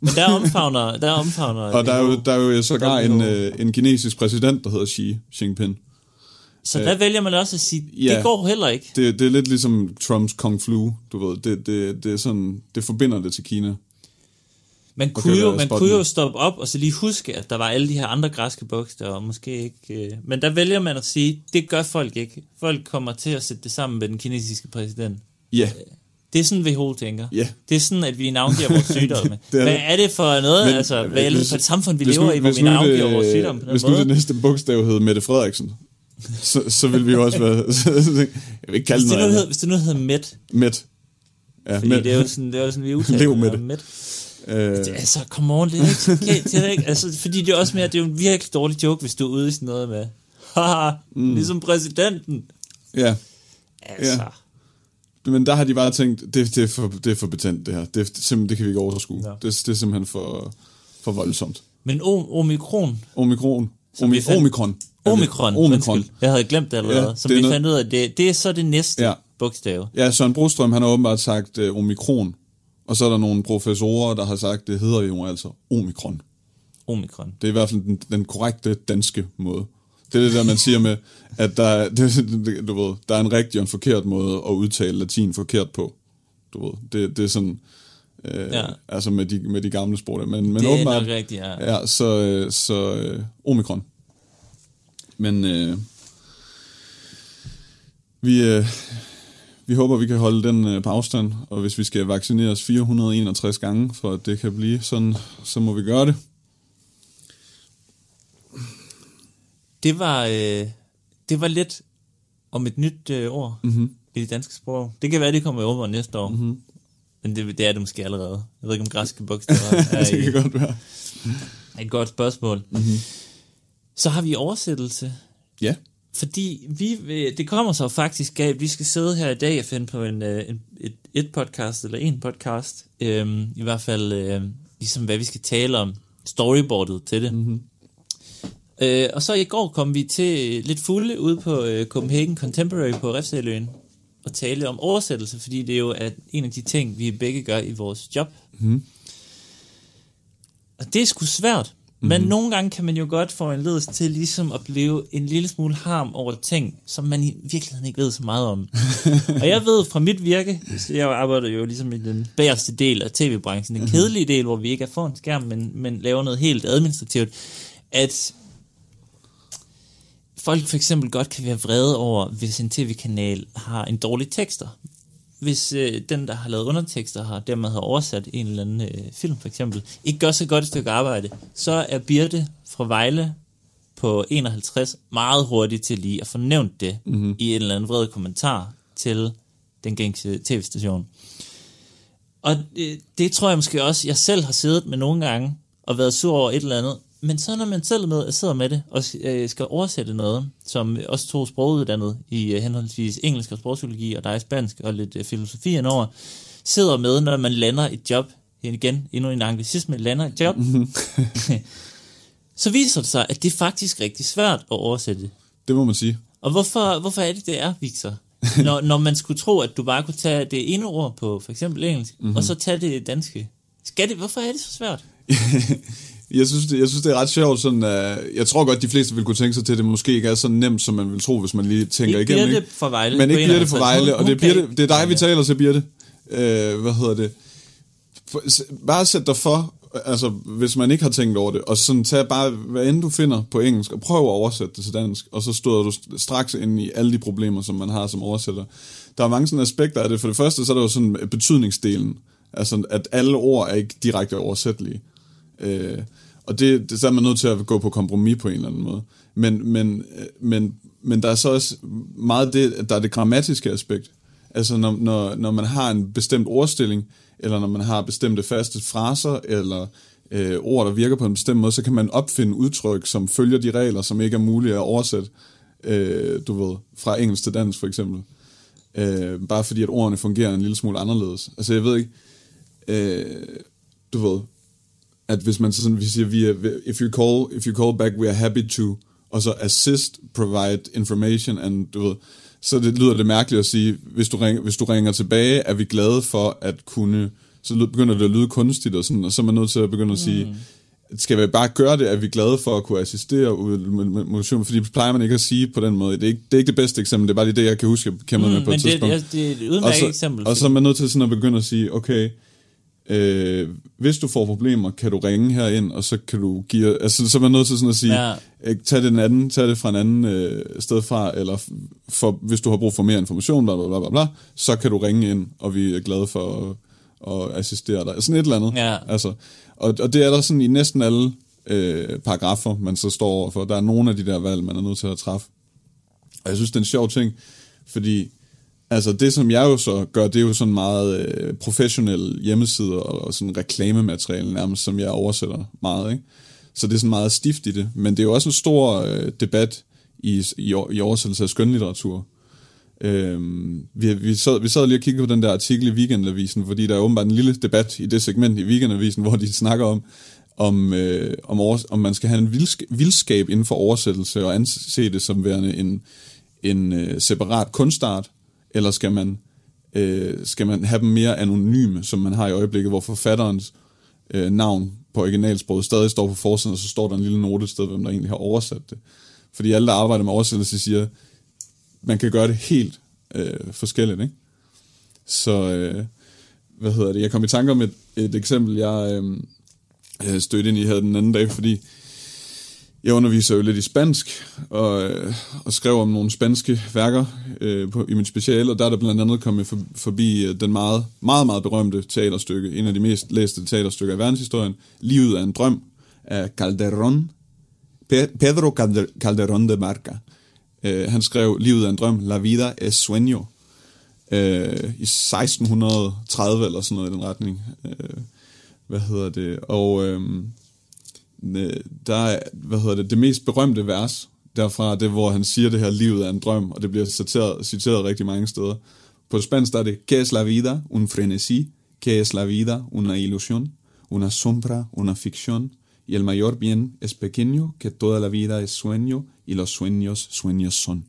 Men der omfavner... Der omfavner og der er jo, der er jo sågar en, øh, en kinesisk præsident, der hedder Xi Jinping. Så der vælger man også at sige, ja. det går heller ikke. Det, det er lidt ligesom Trumps Kung Flu, du ved. Det, det, det, er sådan, det forbinder det til Kina. Man Okay, kunne, jo, man kunne jo nu? stoppe op og så lige huske, at der var alle de her andre græske bogstaver, og måske ikke... Øh, men der vælger man at sige, det gør folk ikke. Folk kommer til at sætte det sammen med den kinesiske præsident. Ja, Det er sådan, WHO tænker. Ja. Det er sådan, at vi navngiver vores sygdomme. Det er Hvad er det for noget, Men, altså, hvad er det hvis- for et samfund, vi hvis lever nu- i, hvor hvis vi nu navngiver det- vores sygdomme på den Hvis nu måde? det næste bogstav hed Mette Frederiksen, så, så vil vi jo også være... jeg vil ikke kalde Hvis det det, noget hed, hvis det nu hed Met, Mæt. Ja, fordi Mæt. det er jo sådan, det er jo sådan vi udtaler Lev det, med det. Met. Øh, Altså, come on, det er ikke så galt, det er ikke, altså, fordi det er også mere, det er jo en virkelig dårlig joke, hvis du er ude i sådan noget med, haha, mm. ligesom præsidenten. ja, Altså, Ja. men der har de bare tænkt, det, det, er, for, det er for betændt det her. Det, er, simpelthen, det kan vi ikke overskue. Ja. Det, det er simpelthen for, for voldsomt. men o- omikron, Omikron. Som omikron. Omikron, Omikron. undskyld, jeg havde glemt det allerede, Ja, som det vi noget- fandt ud af, det, det er så det næste Ja. bogstav. Ja, Søren Brostrøm, han har åbenbart sagt uh, omikron. Og så er der nogle professorer, der har sagt, det hedder jo altså omikron. Omikron. Det er i hvert fald den, den korrekte danske måde. Det er det der, man siger med, at der, er- det, du ved, der er en rigtig og en forkert måde at udtale latin forkert på. Du ved, det, det er sådan, øh, Ja. altså med de, med de gamle sprog. der. Men, men det er åbenbart, nok rigtigt, ja. ja, så, øh, så øh, omikron. Men øh, vi, øh, vi håber, vi kan holde den øh, på afstand, og hvis vi skal vaccineres 461 gange, for at det kan blive sådan, så må vi gøre det. Det var, øh, det var lidt om et nyt øh, ord Mhm. mm-hmm. i det danske sprog. Det kan være, det kommer over næste år. Mm-hmm. Men det, det er det måske allerede. Jeg ved ikke, om græske bogstaver er det i, kan godt være. et godt spørgsmål. Mm-hmm. Så har vi oversættelse. Ja. Fordi vi, vil- det kommer så faktisk af, at vi skal sidde her i dag og finde på en, øh, en, et, et podcast, eller en podcast. Øhm, I hvert fald, øh, ligesom hvad vi skal tale om. Storyboardet til det. Mm-hmm. Øh, og så i går kom vi til øh, lidt fulde ude på øh, Copenhagen Contemporary på Refsaløen og tale om oversættelse, fordi det er jo at en af de ting, vi begge gør i vores job. Mm. Og det er sgu svært. Mm. Men nogle gange kan man jo godt få en ledelse til ligesom at blive en lille smule harm over ting, som man i virkeligheden ikke ved så meget om. og jeg ved fra mit virke, jeg arbejder jo ligesom i den bagerste del af tv-branchen, den kedelige del, hvor vi ikke er foran en skærm, men, men laver noget helt administrativt, at folk for eksempel godt kan være vrede over, hvis en tv-kanal har en dårlig tekster. Hvis øh, den, der har lavet undertekster, har dermed har oversat en eller anden øh, film for eksempel, ikke gør så godt et stykke arbejde, så er Birte fra Vejle på 51 meget hurtigt til lige at få nævnt det mm-hmm. i en eller anden vred kommentar til den gængse tv-station. Og det, det tror jeg måske også, jeg selv har siddet med nogle gange og været sur over et eller andet. Men så når man selv med, sidder med det og øh, skal oversætte noget, som også to sproguddannet i øh, henholdsvis engelsk og sprogpsykologi, og der er spansk og lidt øh, filosofi indover, sidder med, når man lander et job, igen, endnu en anglicisme, lander et job, så viser det sig, at det er faktisk rigtig svært at oversætte. Det må man sige. Og hvorfor, hvorfor er det, det er, Victor? Når, når man skulle tro, at du bare kunne tage det ene ord på for eksempel engelsk, mm-hmm. og så tage det danske. Skal det, hvorfor er det så svært? Jeg synes, det, jeg synes, det er ret sjovt. Sådan, uh, jeg tror godt, de fleste vil kunne tænke sig til, at det måske ikke er så nemt, som man vil tro, hvis man lige tænker Ikke igennem. Birte fra Vejle Men ikke Birte fra 51. Vejle, og det er, Birte, ikke- det er dig, vi taler til, Birte. Uh, hvad hedder det? For, bare sæt dig for, altså hvis man ikke har tænkt over det, og sådan tag bare, hvad end du finder på engelsk, og prøv at oversætte det til dansk, og så støder du st- straks ind i alle de problemer, som man har som oversætter. Der er mange sådan aspekter af det. For det første, så er der jo sådan betydningsdelen. Altså, at alle ord er ikke direkte oversættelige. Øh, og det, det så er man nødt til at gå på kompromis på en eller anden måde. Men, men, øh, men, men der er så også meget det, der er det grammatiske aspekt. Altså når, når, når man har en bestemt ordstilling, eller når man har bestemte faste fraser, eller øh, ord, der virker på en bestemt måde, så kan man opfinde udtryk, som følger de regler, som ikke er mulige at oversætte, øh, du ved, fra engelsk til dansk for eksempel. Øh, bare fordi, at ordene fungerer en lille smule anderledes. Altså jeg ved ikke, øh, du ved, at hvis man så sådan, vi siger, vi er, if you call, if you call back, we are happy to, og så assist, provide information, and du ved, så det lyder det mærkeligt at sige, hvis du, ringer, hvis du ringer tilbage, er vi glade for at kunne, så begynder det at lyde kunstigt, og, sådan, og så er man nødt til at begynde at sige, mm. skal vi bare gøre det, er vi glade for at kunne assistere motion, fordi det plejer man ikke at sige på den måde. Det er ikke det, er ikke det bedste eksempel, det er bare lige det, jeg kan huske, jeg kæmper mm, med på et men tidspunkt. Det, det, det er et udmærket og så, eksempel. Og så er man nødt til sådan at begynde at sige, okay, øh, hvis du får problemer, kan du ringe herind, og så kan du give... Altså, så er man nødt til sådan at sige, Ja. ja. tag det, den anden, tag det fra en anden øh, sted fra, eller for, hvis du har brug for mere information, bla, bla, bla, bla, bla, så kan du ringe ind, og vi er glade for at, at assistere dig. Sådan et eller andet. Ja. Altså, og, og det er der sådan i næsten alle øh, paragrafer, man så står overfor. Der er nogle af de der valg, man er nødt til at træffe. Og jeg synes, det er en sjov ting, fordi altså det, som jeg jo så gør, det er jo sådan meget øh, professionel hjemmesider og, og sådan reklamemateriale nærmest, som jeg oversætter meget, ikke? Så det er sådan meget stift i det. Men det er jo også en stor øh, debat i, i, i oversættelse af skønlitteratur. Øhm, vi, vi, sad, vi sad lige og kiggede på den der artikel i Weekendavisen, fordi der er åbenbart en lille debat i det segment i Weekendavisen, hvor de snakker om, om, øh, om, over, om man skal have en vildsk- vildskab inden for oversættelse og anse det som værende en, en øh, separat kunstart, eller skal man, øh, skal man have dem mere anonyme, som man har i øjeblikket, hvor forfatterens øh, navn på originalsproget stadig står på forsiden, og så står der en lille note et sted, hvem der egentlig har oversat det. Fordi alle, der arbejder med oversættelse, siger, man kan gøre det helt øh, forskelligt, ikke? Så, øh, hvad hedder det, jeg kom i tanke om et, et eksempel, jeg øh, øh stødte ind i her den anden dag, fordi jeg underviser jo lidt i spansk, og, øh, og skrev om nogle spanske værker øh, på, i mit speciale, og der er der blandt andet kommet for, forbi øh, den meget, meget, meget berømte teaterstykke, en af de mest læste teaterstykker i verdenshistorien, Livet af en drøm, af Calderón, Pedro Calderón de Marca. Øh, han skrev Livet af en drøm, La vida es sueño, øh, i 1630 eller sådan noget i den retning. Øh, hvad hedder det? Og... Øh, der hvad hedder det, det mest berømte vers derfra, det hvor han siger det her, livet er en drøm, og det bliver citeret, citeret rigtig mange steder. På spansk der er det, que es la vida? Un frenesí. que es la vida? Una ilusión. Una sombra, una ficción. Y el mayor bien es pequeño, que toda la vida es sueño, y los sueños, sueños son.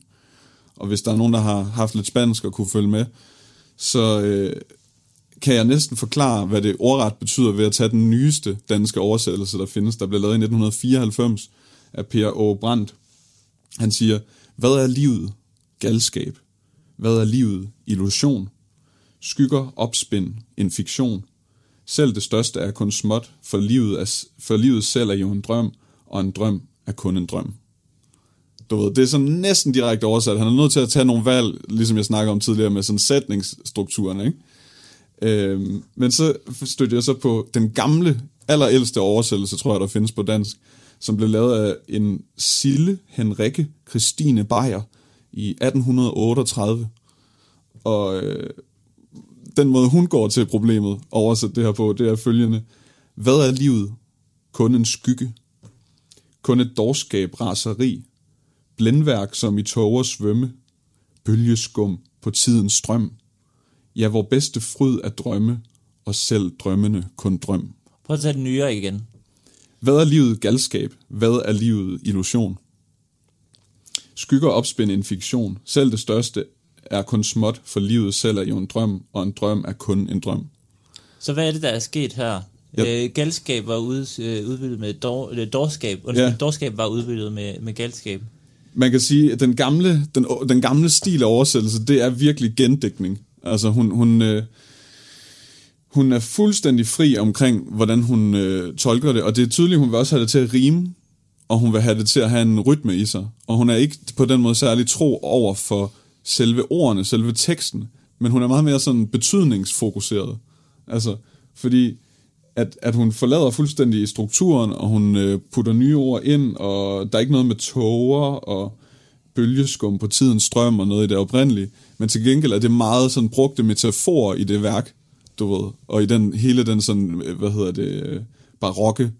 Og hvis der er nogen, der har haft lidt spansk og kunne følge med, så øh, kan jeg næsten forklare, hvad det ordret betyder ved at tage den nyeste danske oversættelse, der findes, der blev lavet i 1994 af Per Å Brandt. Han siger, hvad er livet? Galskab. Hvad er livet? Illusion. Skygger, opspind, en fiktion. Selv det største er kun småt, for livet, er, for livet selv er jo en drøm, og en drøm er kun en drøm. Du ved, det er sådan næsten direkte oversat. Han er nødt til at tage nogle valg, ligesom jeg snakker om tidligere, med sådan sætningsstrukturen, ikke? Øh, men så stødte jeg så på den gamle, allerældste oversættelse, tror jeg, der findes på dansk, som blev lavet af en Sille Henrikke Christine Bayer i 1838. Og øh, den måde, hun går til problemet, oversat det her på, det er følgende. Hvad er livet? Kun en skygge. Kun et dårskab raseri. Blændværk som i tåger svømme. Bølgeskum på tidens strøm. Ja, hvor bedste fryd er drømme, og selv drømmene kun drøm. Prøv at tage den nyere igen. Hvad er livet galskab? Hvad er livet illusion? Skygger opspinde en fiktion. Selv det største er kun småt, for livet selv er jo en drøm, og en drøm er kun en drøm. Så hvad er det, der er sket her? Yep. Øh, galskab var ud, øh, udbyttet med dår, øh, dårskab. Undskyld, Ja. dårskab var udbyttet med, med galskab. Man kan sige, at den gamle, den, den gamle stil af oversættelse, det er virkelig gendækning. Altså hun, hun, øh, hun er fuldstændig fri omkring, hvordan hun øh, tolker det, og det er tydeligt, hun vil også have det til at rime, og hun vil have det til at have en rytme i sig. Og hun er ikke på den måde særlig tro over for selve ordene, selve teksten, men hun er meget mere sådan betydningsfokuseret. Altså, fordi at, at hun forlader fuldstændig strukturen, og hun øh, putter nye ord ind, og der er ikke noget med tåger og bølgeskum på tidens strøm og noget i det oprindelige. Men til gengæld er det meget sådan brugte metaforer i det værk, du ved. Og i den hele den sådan, hvad hedder det, øh, barokke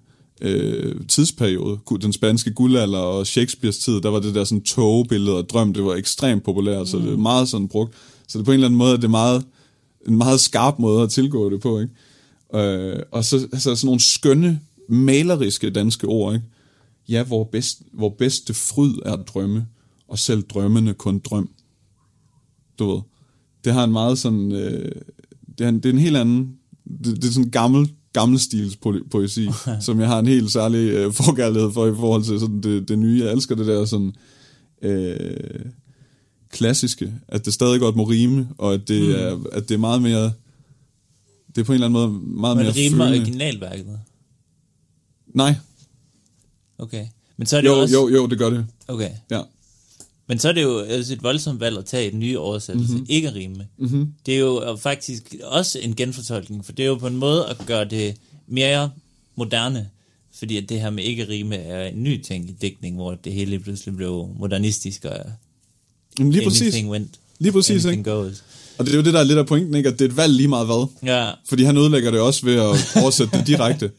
øh, tidsperiode, den spanske guldalder og Shakespeares tid, der var det der sådan togebillede og drøm, det var ekstremt populært, mm. så det er meget sådan brugt. Så det på en eller anden måde, det er meget, en meget skarp måde at tilgå det på, ikke? Øh, og så altså, sådan nogle skønne, maleriske danske ord, ikke? Ja, hvor, bedst, hvor bedste fryd er drømme, og selv drømmene kun drøm. Du ved. Det har en meget sådan... Øh, det, er en, det er en helt anden... Det, det er sådan gammel, gammel stils po- poesi, som jeg har en helt særlig øh, forkærlighed for i forhold til sådan det, det nye. Jeg elsker det der sådan... Øh, klassiske, at det stadig godt må rime, og at det, mm. er, at det er meget mere... Det er på en eller anden måde meget Men mere rimer følende. originalværket. Nej, Okay. Men så er det jo også... jo, jo, det gør det. Okay. Ja. Men så er det jo altså et voldsomt valg at tage en ny oversættelse, mm-hmm. ikke at rime. Mm-hmm. Det er jo faktisk også en genfortolkning, for det er jo på en måde at gøre det mere moderne, fordi at det her med ikke rime er en ny ting i digtning, hvor det hele pludselig blev modernistisk, og Jamen, lige præcis. went, Lige præcis, ikke? goes. Og det er jo det, der er lidt af pointen, ikke? At det er et valg lige meget hvad. Ja, Fordi han ødelægger det også ved at oversætte det direkte.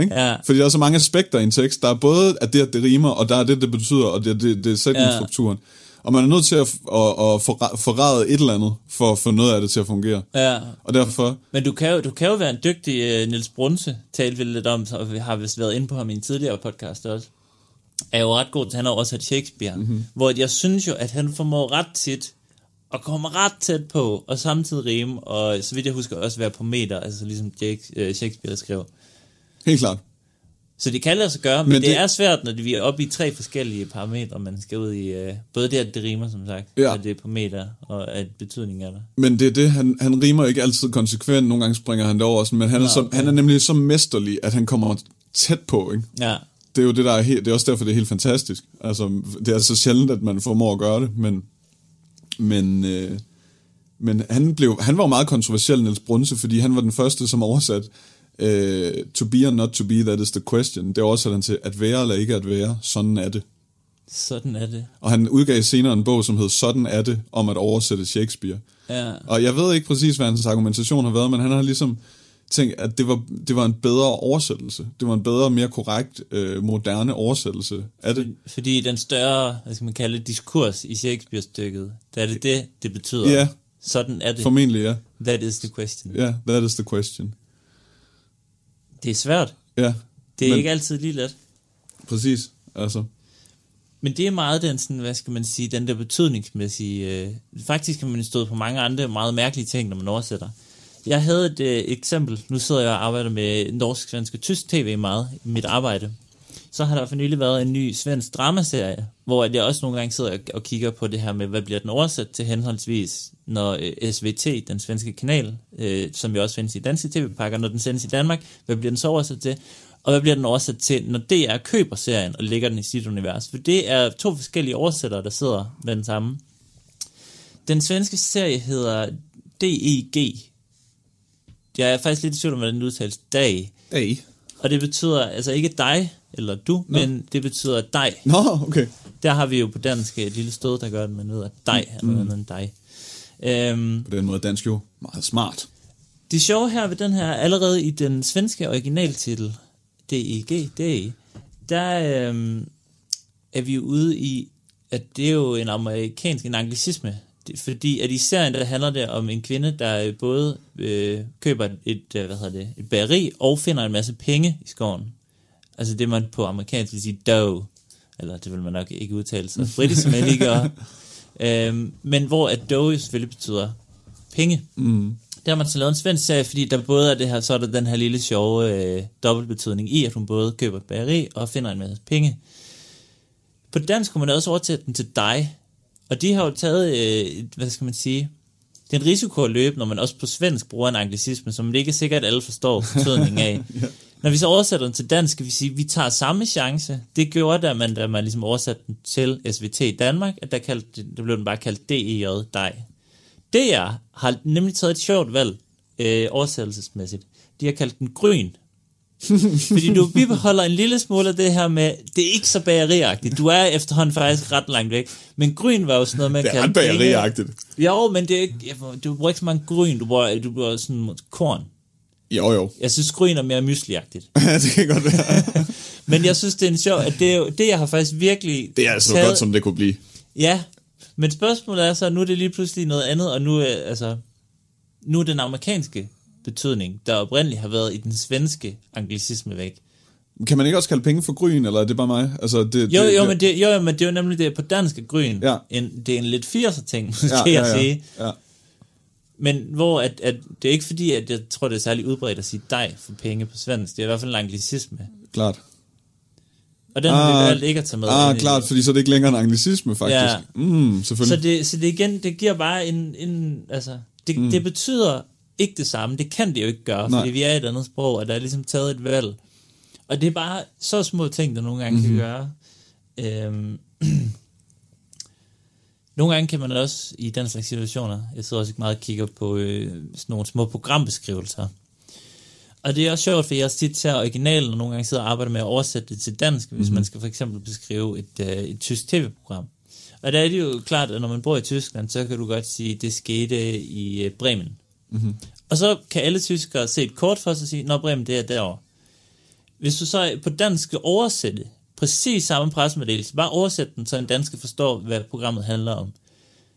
Ikke? Ja. Fordi der er så mange aspekter i en tekst. Der er både at det, at det rimer, og der er det, det betyder, og det, det, det er sætningsstrukturen. Og man er nødt til at, at, at forrade et eller andet, for at få noget af det til at fungere. ja. Og derfor, Men du kan jo, du kan jo være en dygtig uh, Niels Brunse, talte vi lidt om, og vi har vist været inde på ham i en tidligere podcast også, er jo ret god til, han har også Shakespeare, mm-hmm. hvor jeg synes jo, at han formår ret tit at komme ret tæt på, og samtidig rime, og så vidt jeg husker også være på meter, altså ligesom Jake, uh, Shakespeare skrev. Helt klart. Så det kan lade sig gøre, men, Men det, det- er svært, når vi er oppe i tre forskellige parametre, man skal ud i, uh, både det, at det rimer, som sagt, Ja. at det er på meter, og at betydningen er der. Men det er det, han, han rimer ikke altid konsekvent. Nogle gange springer han det over, men han er, så, okay. han er nemlig så mesterlig, at han kommer tæt på, ikke? Ja, det er jo det, der er helt, det er også derfor, det er helt fantastisk. Altså, det er så sjældent, at man formår at gøre det, men, men, øh, men han, blev, han var meget kontroversiel, Niels Brunse, fordi han var den første, som oversat øh, to be or not to be, that is the question. Det oversatte han til at være eller ikke at være, sådan er det. sådan er det. Og han udgav senere en bog, som hed Sådan er det, om at oversætte Shakespeare. Ja. Og jeg ved ikke præcis, hvad hans argumentation har været, men han har ligesom tænkt, at det var, det var en bedre oversættelse. Det var en bedre, mere korrekt, øh, moderne oversættelse af det. Fordi den større, hvad skal man kalde det, diskurs i Shakespeare-stykket, der er det det, det betyder. Ja. Sådan er det. Formentlig, ja. That is the question. Ja, yeah, that is the question. Det er svært. Ja, Det er Men- ikke altid lige let. præcis. Altså, Men det er meget den, sådan, hvad skal man sige, den der betydningsmæssige... Øh, faktisk kan man stå på mange andre meget mærkelige ting, når man oversætter. Jeg havde et øh, eksempel. Nu sidder jeg og arbejder med norsk, svensk og tysk tv meget i mit arbejde. Så har der for nylig været en ny svensk dramaserie, hvor jeg også nogle gange sidder og- kigger på det her med, hvad bliver den oversat til henholdsvis, når øh, SVT, den svenske kanal, øh, som jo også findes i danske tv-pakker, når den sendes i Danmark, hvad bliver den så oversat til? Og hvad bliver den oversat til, når DR køber serien og lægger den i sit univers? For det er to forskellige oversættere, der sidder med den samme. Den svenske serie hedder DEG. Jeg er faktisk lidt i tvivl om, hvordan den udtales. DAG. hey. Og det betyder altså ikke dig eller du, Nå. men det betyder dig. Nå, okay. Der har vi jo på dansk et lille stød, der gør, at man ved, at dig er noget andet end dig. Øhm, På den måde er dansk jo meget smart. det sjove her ved den her, allerede i den svenske originaltitel, DEG, DE, der øhm, er vi jo ude i, at det er jo en amerikansk, en anglicisme, fordi at i serien, der handler det om en kvinde, der både øh, køber et, øh, hvad hedder det, et bageri, og finder en masse penge i skoven. Altså det, man på amerikansk vil sige dough, eller det vil man nok ikke udtale sig britisk, som jeg lige gør. Øhm, men hvor at dough jo selvfølgelig betyder penge. Mm. Der har man så lavet en svensk serie, fordi der både er det her, så er der den her lille sjove øh, dobbeltbetydning i, at hun både køber et bageri og finder en masse penge. På dansk kunne man også oversætte den til dig, og de har jo taget, øh, hvad skal man sige, det er en risiko at løbe, når man også på svensk bruger en anglicisme, som det ikke er sikkert, at alle forstår betydningen af. Når vi så oversætter den til dansk, skal vi sige, at vi tager samme chance. Det gjorde der man, da man ligesom oversatte den til SVT i Danmark, at der, kaldte, der blev den bare kaldt DEJ, dig. DR har nemlig taget et sjovt valg øh, oversættelsesmæssigt. De har kaldt den grøn, Fordi du bibeholder en lille smule af det her med, det er ikke så bageriagtigt. Du er efterhånden faktisk ret langt væk. Men gryn var jo sådan noget, man Det er kan... ret bageriagtigt. Jo, men det er ikke, du bruger ikke så mange gryn, du bruger, du bruger sådan korn. Jo, jo. Jeg synes, gryn er mere mysliagtigt. det kan godt være. Men jeg synes, det er en sjov, at det, er det jeg har faktisk virkelig Det er altså så taget, godt, som det kunne blive. Ja, men spørgsmålet er så, nu er det lige pludselig noget andet, og nu er, altså, nu er den amerikanske betydning, der oprindeligt har været i den svenske anglicisme væk. Kan man ikke også kalde penge for gryn, eller er det bare mig? Altså, det, Jo, det, jo, men det, jo, jo, men det er jo nemlig det på dansk gryn. Ja. En, det er en lidt 80'er ting, måske ja, ja, ja, at ja, sige. ja. Men hvor at, at det er ikke fordi, at jeg tror, det er særlig udbredt at sige dig for penge på svensk. Det er i hvert fald en anglicisme. Klart. Og den har vi valgt ikke at tage med. Ah, klart, det. fordi så er det ikke længere en anglicisme, faktisk. Ja. Mm, Så selvfølgelig. det, så det igen, det giver bare en, en altså, det, mm. det betyder ikke det samme. Det kan det jo ikke gøre, Nej. fordi vi er i et andet sprog, og der er ligesom taget et valg. Og det er bare så små ting, der nogle gange Mhm. mm-hmm. kan gøre. Øhm, nogle gange kan man også i den slags situationer, jeg sidder også meget og kigger på øh, sådan nogle små programbeskrivelser. Og det er også sjovt, for jeg tit tager originalen, og nogle gange sidder og arbejder med at oversætte det til dansk, hvis Mhm. man skal for eksempel beskrive et, øh, et tysk tv-program. Og der er det jo klart, at når man bor i Tyskland, så kan du godt sige, at det skete i øh, Bremen. Mhm. Og så kan alle tyskere se et kort for sig og sige, når Bremen det er derovre. Hvis du så på dansk skal oversætte præcis samme pressemeddelelse, bare oversæt den, så en dansker forstår, hvad programmet handler om,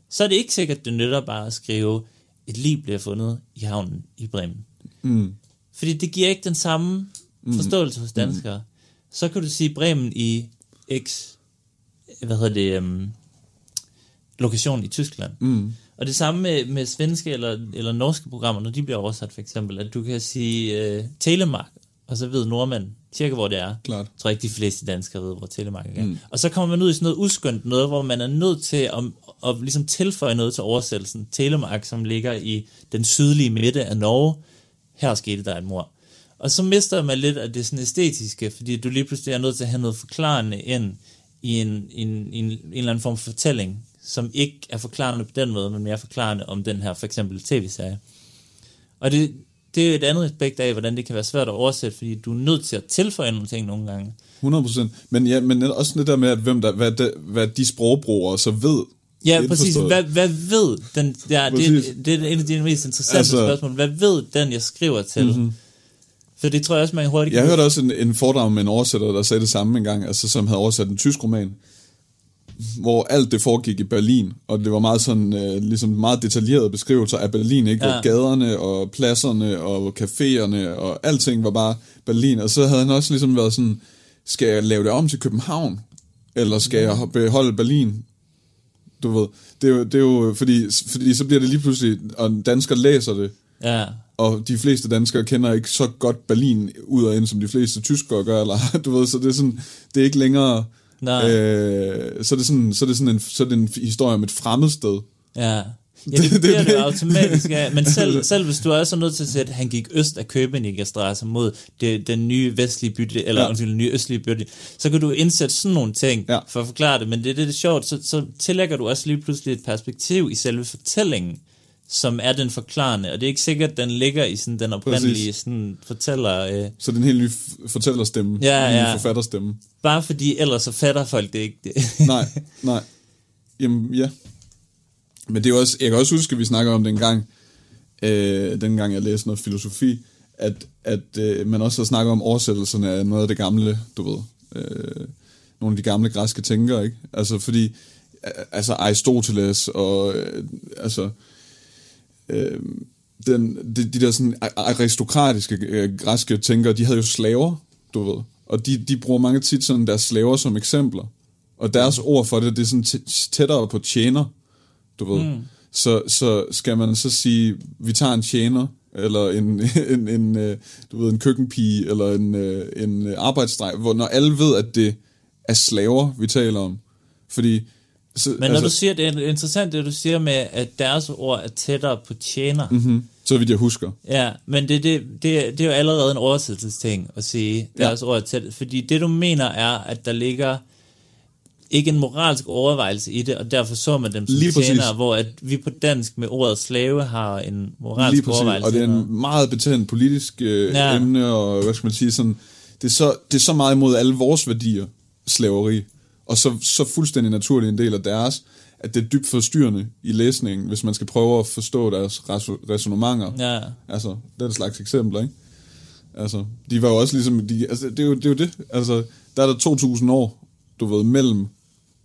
så er det ikke sikkert, at det nytter bare at skrive, et liv bliver fundet i havnen i Bremen. Mm. Fordi det giver ikke den samme forståelse hos danskere. Så kan du sige Bremen i X, hvad hedder det, um, lokation i Tyskland. Mm. Og det samme med, med svenske eller, eller norske programmer, når de bliver oversat for eksempel, at du kan sige uh, Telemark, og så ved nordmænd cirka, hvor det er. Klart. Jeg tror ikke, de fleste danskere ved, hvor Telemark er. Mm. Og så kommer man ud i sådan noget uskyndt noget, hvor man er nødt til at, at ligesom tilføje noget til oversættelsen. Telemark, som ligger i den sydlige midte af Norge. Her skete der et mor. Og så mister man lidt af det sådan æstetiske, fordi du lige pludselig er nødt til at have noget forklarende ind i en, en, en, en eller anden form for fortælling, som ikke er forklarende på den måde, men mere forklarende om den her for eksempel tv-serie. Og det, det er jo et andet aspekt af, hvordan det kan være svært at oversætte, fordi du er nødt til at tilføje nogle ting nogle gange. 100%. Men, ja, men også det der med, at hvem der, hvad, de, hvad de sprogbrugere så ved. Ja, præcis. Hvad, hvad ved den? Ja, Præcis. det, det er en af de mest interessante Altså- spørgsmål. Hvad ved den, jeg skriver til? Mm-hmm. For det tror jeg også, man hurtigt Jeg hørte også en, en foredrag med en oversætter, der sagde det samme en gang, altså som havde oversat en tysk roman, hvor alt det foregik i Berlin, og det var meget sådan, øh, ligesom meget detaljerede beskrivelser af Berlin, ikke? Ja. Ja. Gaderne og pladserne og caféerne og alting var bare Berlin, og så havde han også ligesom været sådan, skal jeg lave det om til København? Eller skal jeg beholde Berlin? Du ved, det er jo, det er jo fordi, fordi så bliver det lige pludselig, og danskere læser det, Ja, og de fleste danskere kender ikke så godt Berlin ud og ind, som de fleste tyskere gør, eller du ved, så det er sådan, det er ikke længere, Nej. øh, så er det sådan, så er det sådan en, så er det en historie om et fremmed sted. ja. Ja, det, det bliver det jo automatisk af. Men selv, selv hvis du er så nødt til at sætte, at han gik øst af Köpenickstraße mod det, den nye vestlige bydel, eller Ja. ja. undskyld, den nye østlige bydel, så kan du indsætte sådan nogle ting Ja. for at forklare det. Men det, det er det sjovt, så, så tillægger du også lige pludselig et perspektiv i selve fortællingen, som er den forklarende. Og det er ikke sikkert, at den ligger i sådan den oprindelige sådan, fortæller... Øh, Så det er en helt ny f- fortællerstemme, Ja, en ja. forfatterstemme. bare fordi ellers så fatter folk det ikke. Nej, nej. Jamen, ja. Men det er også, jeg kan også huske, at vi snakker om dengang, øh, dengang jeg læste noget filosofi, at, at øh, man også har snakket om oversættelserne af noget af det gamle, du ved, øh, nogle af de gamle græske tænkere, ikke? Altså, fordi, altså Aristoteles og, øh, altså, øh, den, de, de der sådan aristokratiske øh, græske tænkere, de havde jo slaver, du ved. Og de, de bruger mange tit sådan deres slaver som eksempler. Og deres ord for det, det er sådan tæ- tættere på tjener, du ved. Mm. Så, så skal man så sige, vi tager en tjener, eller en, en, en, øh, du ved, en køkkenpige, eller en, øh, en arbejdsdrej, hvor når alle ved, at det er slaver, vi taler om. Fordi... Så, Men når du siger, det er interessant, det du siger med, at deres ord er tættere på tjener. Mm-hmm. mm, så vidt jeg husker. Ja, men det, det, det, det er jo allerede en oversættelsesting at sige, deres ja. ord er tæt. Fordi det du mener er, at der ligger ikke en moralsk overvejelse i det, og derfor så man dem som Lige præcis. tjenere, hvor at vi på dansk med ordet slave har en moralsk Lige præcis, overvejelse. og det er en meget betændt politisk øh, ja. emne, og hvad skal man sige, sådan, det, er så, det er så meget imod alle vores værdier, slaveri, og så, så fuldstændig naturlig en del af deres, at det er dybt forstyrrende i læsningen, hvis man skal prøve at forstå deres reso- resonementer. Ja. Altså, den slags eksempler, ikke? Altså, de var jo også ligesom, de, altså, det, er jo, det er jo det, altså, der er der 2.000 år, du ved, mellem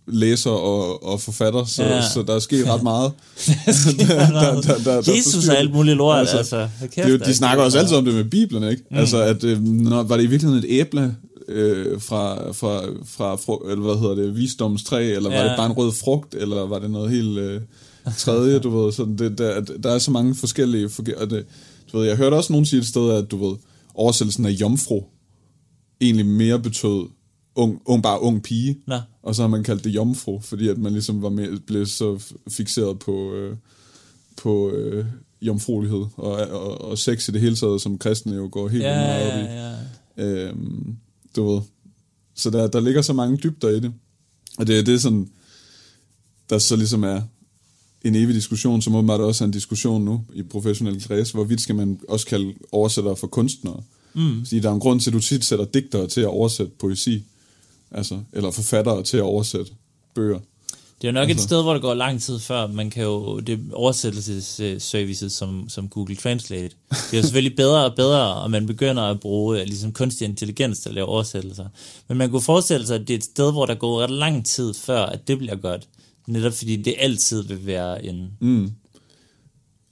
læser og, og forfatter, så, Ja. så der er sket ret meget. der, der- der- der Jesus og alt muligt lort, altså. Altså, altså kæft, det er de er snakker også altid om det med Bibelen, ikke? Mm. Altså, at, øh, når, var det i virkeligheden et æble øh, fra, fra, fra fru, eller hvad hedder det, visdoms træ, eller var Ja. det bare en rød frugt, eller var det noget helt øh, tredje, du ved, sådan det, der, der er så mange forskellige, og det, du ved, jeg hørte også nogen sige et sted, at du ved, oversættelsen af jomfru egentlig mere betød ung, ung, bare ung pige, Nå. og så har man kaldt det jomfru, fordi at man ligesom var med, blev så fixeret på, øh, på øh, jomfruelighed og, og, og sex i det hele taget, som kristne jo går helt Ja, meget op i. ja, ja. Øhm, du ved. Så der, der ligger så mange dybder i det. Og det er det sådan, der så ligesom er en evig diskussion, som åbenbart også er en diskussion nu i professionelle kreds, hvorvidt skal man også kalde oversættere for kunstnere. Mm. Fordi der er en grund til, at du tit sætter digtere til at oversætte poesi, altså, eller forfattere til at oversætte bøger. Det er jo nok Altså. et sted, hvor det går lang tid før, man kan jo, det oversættelsesservices som, som Google Translate, det er jo selvfølgelig bedre og bedre, og man begynder at bruge øh, ligesom kunstig intelligens til at lave oversættelser. Men man kunne forestille sig, at det er et sted, hvor der går ret lang tid før, at det bliver godt. Netop fordi det altid vil være en... Mm.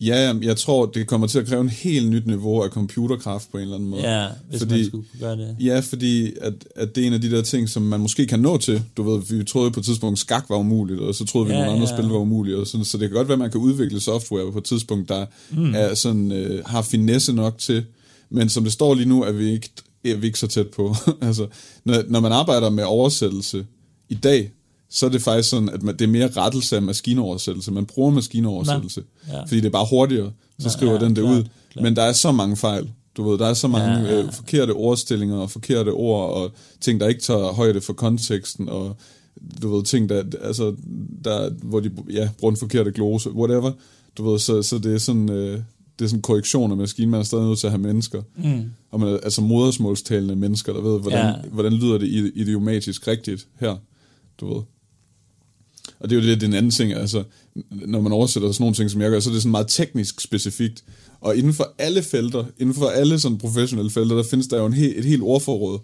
Ja, jeg tror, det kommer til at kræve en helt nyt niveau af computerkraft på en eller anden måde. Ja, hvis Fordi- man skulle gøre det. Ja, fordi at, at det er en af de der ting, som man måske kan nå til. Du ved, vi troede på et tidspunkt, skak var umuligt, og så troede vi, Ja, nogle andre ja. spil var umulige. Og sådan, så det kan godt være, at man kan udvikle software på et tidspunkt, der mm. er sådan, øh, har finesse nok til. Men som det står lige nu, er vi ikke, er vi ikke så tæt på. altså, når, når man arbejder med oversættelse i dag, så er det faktisk sådan, at man, det er mere rettelse af maskinoversættelse. Man bruger maskinoversættelse, ja. fordi det er bare hurtigere. Så skriver ja, den det klart, ud. klart. Men der er så mange fejl. Du ved, der er så mange Ja, ja, ja. Øh, forkerte ordstillinger og forkerte ord og ting, der ikke tager højde for konteksten og du ved, ting, der, altså, der, hvor de ja, bruger den forkerte glose, whatever. Du ved, så, så det er sådan, øh, det er sådan korrektion af maskinen, man er stadig nødt til at have mennesker. Mm. Og man, altså modersmålstalende mennesker, der ved, hvordan, Ja. hvordan lyder det idiomatisk rigtigt her, du ved. Og det er jo det, den anden ting, altså, når man oversætter sådan nogle ting, som jeg gør, så er det sådan meget teknisk specifikt. Og inden for alle felter, inden for alle sådan professionelle felter, der findes der jo en he, et helt ordforråd,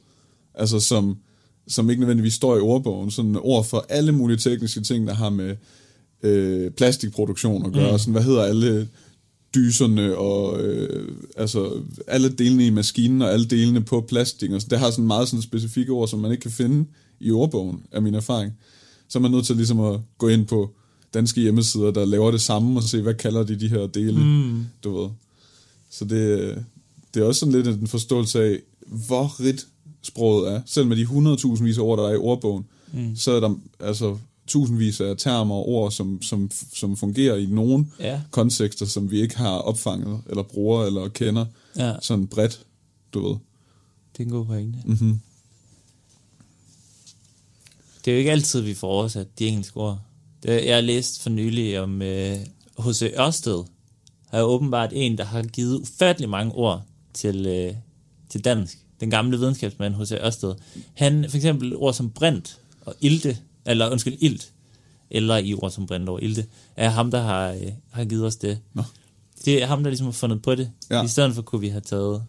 altså som, som ikke nødvendigvis står i ordbogen, sådan ord for alle mulige tekniske ting, der har med øh, plastikproduktion at gøre, mm. sådan, hvad hedder alle dyserne og øh, altså alle delene i maskinen og alle delene på plastik. Og så, det har sådan meget sådan specifikke ord, som man ikke kan finde i ordbogen, af min erfaring. Så er man nødt til ligesom at gå ind på danske hjemmesider, der laver det samme, og se, hvad kalder de de her dele, mm. du ved. Så det, det er også sådan lidt en forståelse af, hvor rigt sproget er. Selv med de 100.000 vis af ord, der er i ordbogen, mm. så er der altså tusindvis af termer og ord, som, som, som fungerer i nogle Ja. kontekster, som vi ikke har opfanget, eller bruger, eller kender Ja, sådan bredt, du ved. det er en god pointe. Mm-hmm. Det er jo ikke altid, vi får oversat de engelske ord. Det, jeg har læst for nylig om øh, H.C. Ørsted. Er åbenbart en, der har givet ufattelig mange ord til, øh, til dansk. Den gamle videnskabsmand H.C. Ørsted. Han, for eksempel ord som brint og ilte, eller undskyld, ilt, eller i ord som brint og ilte, er ham, der har, øh, har givet os det. Nå. Det er ham, der ligesom har fundet på det. Ja. I stedet for kunne vi have taget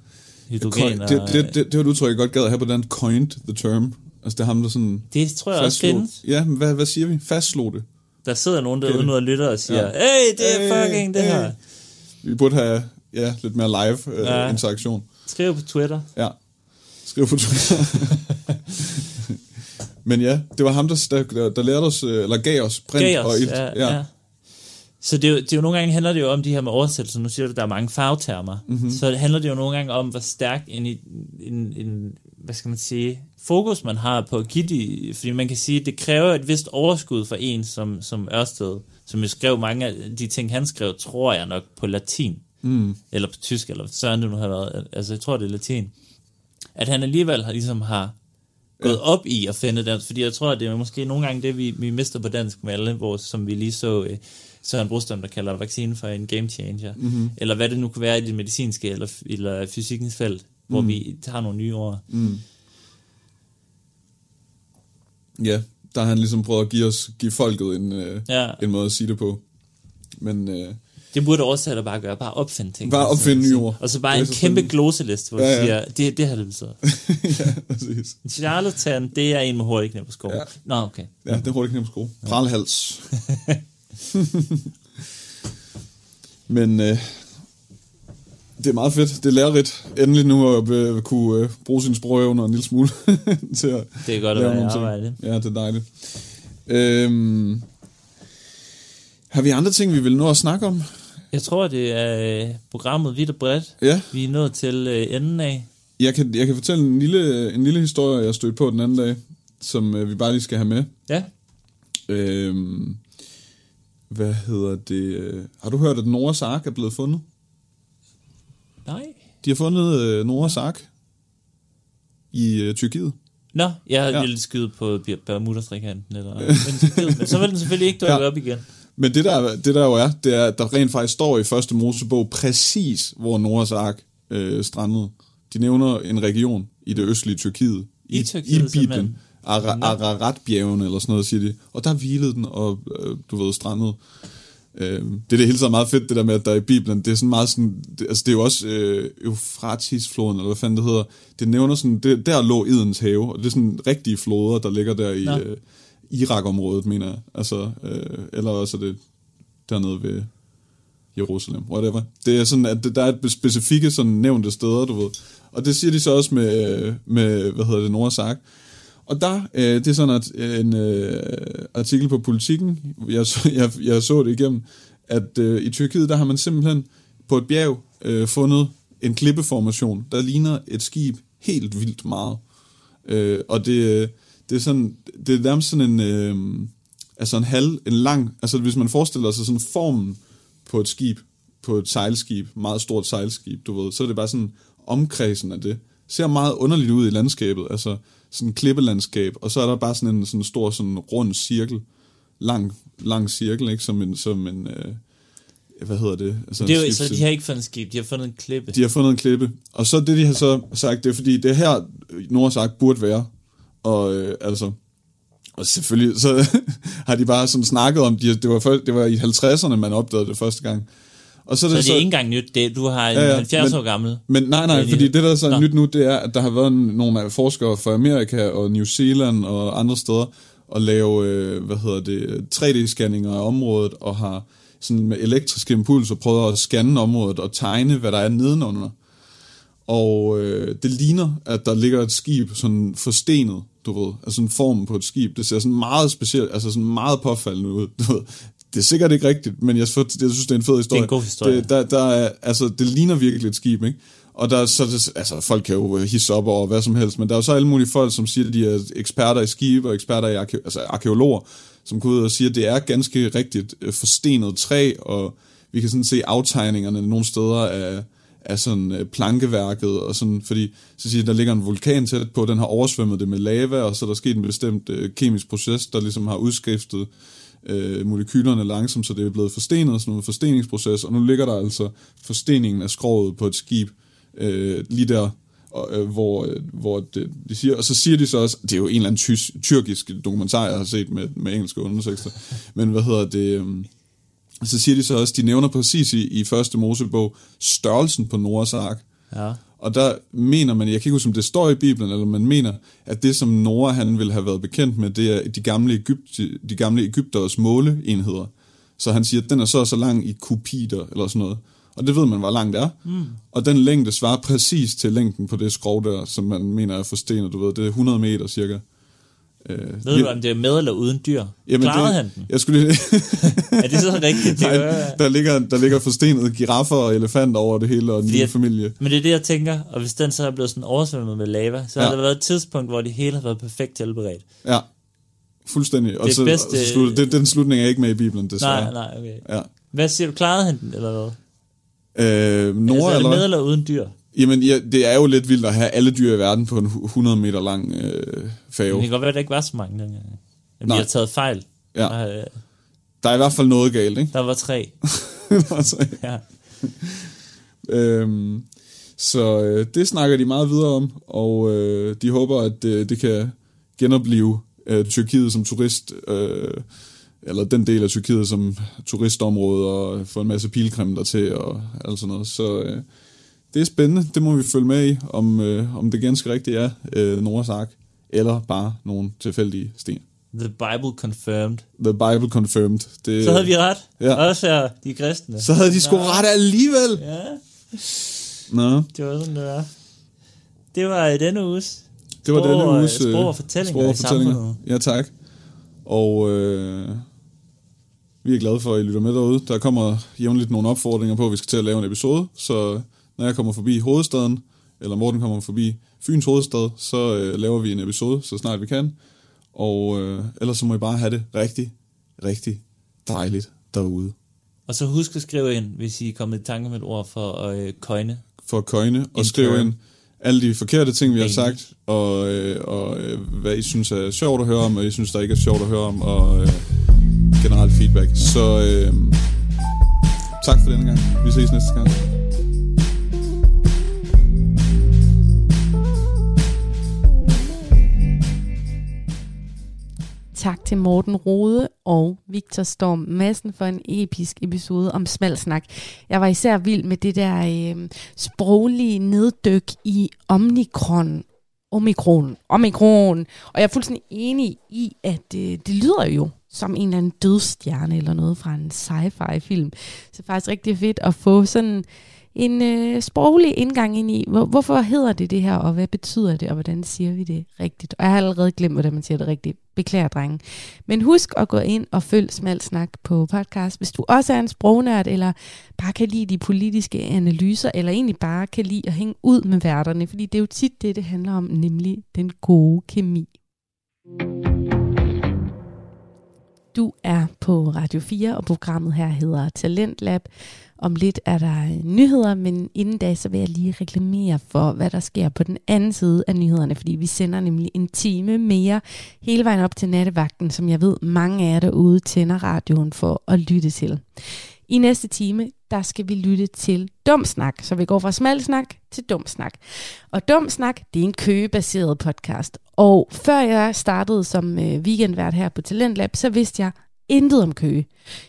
hydrogen Coin, det, det, det, det var et udtryk, jeg godt gad at have på den coined the term. Altså det er ham, der sådan det tror jeg også findes. Ja, men hvad, hvad siger vi? Fastslog det. Der sidder nogen derude nu og lytter og siger, Ja. hey, det er Hey, fucking det hey. her. Vi burde have ja, lidt mere live øh, Ja. ja. interaktion. Skriv på Twitter. Ja. Skriv på Twitter. Men ja, det var ham, der, der, der lærte os, øh, eller gav os print Gav os, og ilt. ja, ja. Så det er, jo, det er jo nogle gange handler det jo om de her med oversættelser. Nu siger du, der er mange fagtermer. Mhm. Mm-hmm. Så det handler det jo nogle gange om, hvor stærk en, en, en, hvad skal man sige, fokus man har på at give de, fordi man kan sige, det kræver et vist overskud for en som, som Ørsted, som jo skrev mange af de ting, han skrev, tror jeg nok på latin, Mm. eller på tysk, eller søren det nu har været, altså jeg tror det er latin, at han alligevel har ligesom har gået op i at finde dansk, fordi jeg tror, at det er måske nogle gange det, vi, vi mister på dansk med alle, vores, som vi lige så øh, Søren Brostrøm, der kalder vaccinen for en game changer, mm-hmm. eller hvad det nu kan være i det medicinske eller, eller fysikkens felt, hvor Mm. vi tager nogle nye ord. Mm. Ja, der har han ligesom prøvet at give, os, give folket en, øh, Ja. en måde at sige det på. Men øh, Det burde oversætter bare gøre, bare opfinde ting. Bare opfinde nye ord. Og så bare en så kæmpe gloseliste, hvor Ja, ja, siger, det, det har det betyder. ja, præcis. Charlatan, det er en med hurtigt knæp på skov. Ja. Nå, okay. Ja, det er hurtigt knæmt skrue. Pralhals. Men øh, det er meget fedt. Det er lærerigt. Endelig nu at øh, kunne øh, bruge sine sprogevner en lille smule til at Det er godt at være arbejde. Ja, det er dejligt. Øhm, har vi andre ting, vi vil nå at snakke om? Jeg tror, det er øh, programmet vidt og bredt. Ja, Vi er nået til øh, enden af. jeg kan, jeg kan fortælle en lille, en lille historie, jeg stødte på den anden dag, som øh, vi bare lige skal have med. Ja, Øhm, hvad hedder det? Har du hørt, at Noras Ark er blevet fundet? Nej. De har fundet øh, Noras Ark i øh, Tyrkiet. Nå, jeg Ja. ja. ville skyde på Bermuda-trikanten, eller men, så vil den selvfølgelig ikke dukke Ja. op igen. Men det der, det der jo er, det er, at der rent faktisk står i første Mosebog præcis, hvor Noras Ark øh, strandede. De nævner en region i det østlige Tyrkiet. I I Tyrkiet, Bibelen. simpelthen. Ara- Nå. Ararat-bjergene, eller sådan noget, siger de. Og der hvilede den, og øh, du ved, strandede. Øh, det er det hele taget meget fedt, det der med, at der i Bibelen, det er sådan meget sådan, det, altså det er jo også øh, Eufratisfloden, eller hvad fanden det hedder, det nævner sådan, det, der lå Edens have, og det er sådan rigtige floder, der ligger der i Nå. øh, Irak-området, mener jeg. Altså, øh, eller også er det dernede ved Jerusalem, whatever. Det er sådan, at der er et specifikke sådan nævnte steder, du ved. Og det siger de så også med, øh, med hvad hedder det, Noras Ark. Og der, øh, det er sådan at øh, en øh, artikel på Politiken, jeg, jeg, jeg så det igennem, at øh, i Tyrkiet, der har man simpelthen på et bjerg øh, fundet en klippeformation, der ligner et skib helt vildt meget. Øh, og det, øh, det er sådan, det er nærmest sådan en, øh, altså en halv, en lang, altså hvis man forestiller sig sådan formen på et skib, på et sejlskib, meget stort sejlskib, du ved, så er det bare sådan omkredsen af det. Ser meget underligt ud i landskabet, altså sådan klippelandskab, og så er der bare sådan en sådan stor sådan rund cirkel, lang, lang cirkel, ikke, som en, som en øh, hvad hedder det? Altså Det er jo, så de har ikke fundet skib, de har fundet en klippe. de har fundet en klippe. Og så det, de har så sagt, det er fordi, det er her, Nora sagt, burde være. Og øh, altså, og selvfølgelig, så har de bare sådan snakket om, de, det, var det var i 50'erne, man opdagede det første gang. Og så, er så det det er ikke engang nyt. Det, du har en Ja, ja, ja, ja, 70 men- år gammel. men nej, nej, fordi det, der er så nå. nyt nu, det er, at der har været nogle af forskere fra Amerika og New Zealand og andre steder og lave, øh, hvad hedder det, 3D-scanninger af området og har sådan med elektriske impulser prøvet at scanne området og tegne, hvad der er nedenunder. Og øh, det ligner, at der ligger et skib sådan forstenet, du ved, altså en form på et skib. Det ser sådan meget specielt, altså sådan meget påfaldende ud, du ved. Det er sikkert ikke rigtigt, men jeg, synes, jeg synes, det er en fed historie. god historie. Det, der, der er, altså, det ligner virkelig et skib, ikke? Og der, er så, det, altså, folk kan jo hisse op over hvad som helst, men der er jo så alle mulige folk, som siger, at de er eksperter i skibe og eksperter i arke, altså, arkeologer, som går ud og siger, at det er ganske rigtigt øh, forstenet træ, og vi kan sådan se aftegningerne nogle steder af, af sådan øh, plankeværket, og sådan, fordi så siger de, der ligger en vulkan tæt på, den har oversvømmet det med lava, og så er der sket en bestemt øh, kemisk proces, der ligesom har udskiftet øh, molekylerne langsomt, så det er blevet forstenet, sådan en forsteningsproces, og nu ligger der altså forsteningen af skroget på et skib, øh, lige der, og, øh, hvor, øh, hvor det, de siger, og så siger de så også, det er jo en eller anden tys, tyrkisk dokumentar, jeg har set med, med engelske undersøgelser, men hvad hedder det, øh, så siger de så også, de nævner præcis i, i første Mosebog, størrelsen på Noras ark, Ja og der mener man, jeg kan ikke huske, om det står i Bibelen, eller man mener, at det, som Nora han ville have været bekendt med, det er de gamle, Egypt, de gamle Ægypteres måleenheder. Så han siger, at den er så og så lang i kubiter, eller sådan noget. Og det ved man, hvor langt det er. Mm. Og den længde svarer præcis til længden på det skrov der, som man mener er forstenet, du ved. Det er 100 meter cirka. Øh, Ved du, om det er med eller uden dyr? Jamen, Klarede det, han den? Jeg skulle lige... Er det så rigtigt? Det Nej, er, der, ligger, der ligger forstenet giraffer og elefanter over det hele, og en lille familie. men det er det, jeg tænker. Og hvis den så er blevet sådan oversvømmet med lava, så ja. Har der været et tidspunkt, hvor det hele har været perfekt tilberedt. Ja, fuldstændig. Og Det så, bedste- og så slut, det, den slutning er ikke med i Bibelen, desværre. Nej, nej, okay. Ja. Hvad siger du? Klarede han den, eller hvad? Øh, Nora, altså, er det eller med hvad? eller uden dyr? Jamen, ja, det er jo lidt vildt at have alle dyr i verden på en hu- 100 meter lang øh, Det fave. kan godt være, at der ikke var så mange dengang. Men de Nej. har taget fejl. Ja. Der, øh, Der er i hvert fald noget galt, ikke? der var tre. Altså, Ja. øhm, så øh, det snakker de meget videre om, og øh, de håber, at øh, det kan genopleve øh, Tyrkiet som turist, øh, eller den del af Tyrkiet som turistområde, og få en masse pilgrim der til, og alt sådan noget. Så øh, det er spændende, det må vi følge med i, om, øh, om det ganske rigtigt er øh, Noras ark, eller bare nogle tilfældige sten. The Bible confirmed. The Bible confirmed. Det, Så havde vi ret. Ja. Også her, de kristne. så havde de sgu ret alligevel. Ja, Nå, det var sådan, det var. Det var i denne uges. det var denne og- uges Sprog og øh, fortællinger sprog og i fortællinger. samfundet. Ja, tak. Og øh, vi er glade for, at I lytter med derude. Der kommer jævnligt nogle opfordringer på, at vi skal til at lave en episode. Så når jeg kommer forbi hovedstaden, eller Morten kommer forbi Fyns hovedstad, så øh, laver vi en episode, så snart vi kan. Og øh, ellers så må I bare have det rigtig, rigtig dejligt derude. Og så husk at skrive ind, hvis I er kommet i tanke med et ord for at øh, køjne. for at køjne og skrive ind alle de forkerte ting, vi har sagt, og, øh, og øh, hvad I synes er sjovt at høre om, og I synes, der ikke er sjovt at høre om, og øh, generelt feedback. Så øh, tak for denne gang. Vi ses næste gang. Tak til Morten Rode og Victor Storm Madsen for en episk episode om smalsnak. Jeg var især vild med det der øh, sproglige neddyk i omikron. Omikron. Omikron. Og jeg er fuldstændig enig i, at øh, det lyder jo som en eller anden dødstjerne eller noget fra en sci-fi film. Så det er faktisk rigtig fedt at få sådan en øh, sproglig indgang ind i, hvor, hvorfor hedder det det her, og hvad betyder det, og hvordan siger vi det rigtigt. Og jeg har allerede glemt, hvordan man siger det rigtigt. Beklager, drenge. Men husk at gå ind og følg Smalt Snak på podcast, hvis du også er en sprognørd, eller bare kan lide de politiske analyser, eller egentlig bare kan lide at hænge ud med værterne, fordi det er jo tit det, det handler om, nemlig den gode kemi. Du er på Radio 4, og programmet her hedder Talentlab. Om lidt er der øh, nyheder, men inden da, så vil jeg lige reklamere for, hvad der sker på den anden side af nyhederne, fordi vi sender nemlig en time mere hele vejen op til nattevagten, som jeg ved, mange af jer derude tænder radioen for at lytte til. I næste time, der skal vi lytte til Dumsnak, så vi går fra smalsnak til Dumsnak. Og Dumsnak, det er en køgebaseret podcast. Og før jeg startede som øh, weekendvært her på Talentlab, så vidste jeg intet om Køge.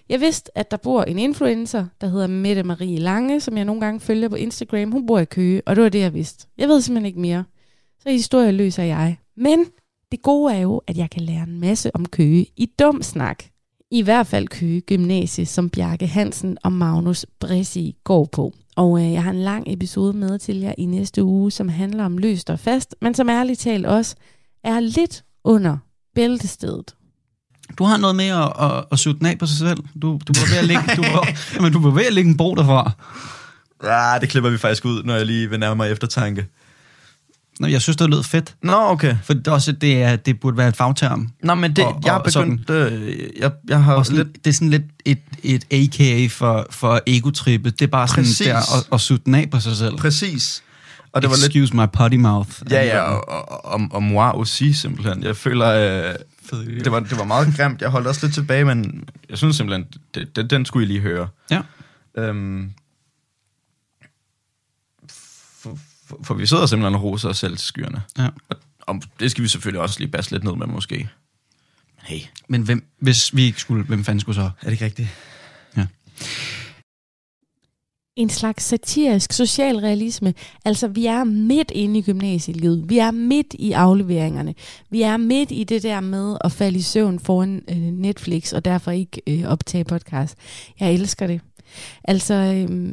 Jeg vidste, at der bor en influencer, der hedder Mette Marie Lange, som jeg nogle gange følger på Instagram. Hun bor i Køge, og det var det, jeg vidste. Jeg ved simpelthen ikke mere. Så historieløs er jeg. Men det gode er jo, at jeg kan lære en masse om Køge i dum snak. I hvert fald Køge Gymnasie, som Bjarke Hansen og Magnus Bressi går på. Og øh, jeg har en lang episode med til jer i næste uge, som handler om løst og fast, men som ærligt talt også er lidt under bæltestedet. Du har noget med at, at, at suge den af på sig selv. Du, du var ved at lægge, du var, jamen, du var ved at lægge en bro derfra. Ja, det klipper vi faktisk ud, når jeg lige vil nærme mig eftertanke. Nå, jeg synes, det lød fedt. Nå, okay. For det, også, det, er, det burde være et fagterm. Nå, men det, Og- jeg har og sådan. begyndt... Øh, jeg, jeg har sådan, lidt... Det er sådan lidt et, et AKA for, for egotrippet. Det er bare sådan Præcis. der at, at suge den af på sig selv. Præcis. Og det var lidt... Excuse my potty mouth. Ja, ja, og, og, og, og moi aussi, simpelthen. Jeg føler, øh, det, var, det var meget grimt. Jeg holdt også lidt tilbage, men jeg synes simpelthen, det, det, den skulle I lige høre. Ja. Øhm, for, for, for vi sidder simpelthen og roser os selv til skyerne. ja. Og, og det skal vi selvfølgelig også lige basse lidt ned med, måske. Men hey, Men hvem, hvis vi ikke skulle, hvem fanden skulle så? er det ikke rigtigt? En slags satirisk socialrealisme. Altså, vi er midt inde i gymnasielivet. Vi er midt i afleveringerne. Vi er midt i det der med at falde i søvn foran øh, Netflix, og derfor ikke øh, optage podcast. Jeg elsker det. Altså, øh,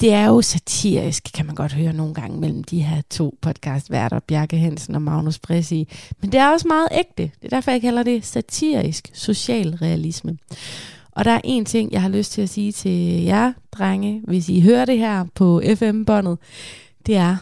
det er jo satirisk, kan man godt høre nogle gange, mellem de her to podcastværter, Bjarke Hansen og Magnus Bressi. Men det er også meget ægte. Det er derfor, jeg kalder det satirisk socialrealisme. Og der er en ting, jeg har lyst til at sige til jer, drenge, hvis I hører det her på FM-båndet, det er,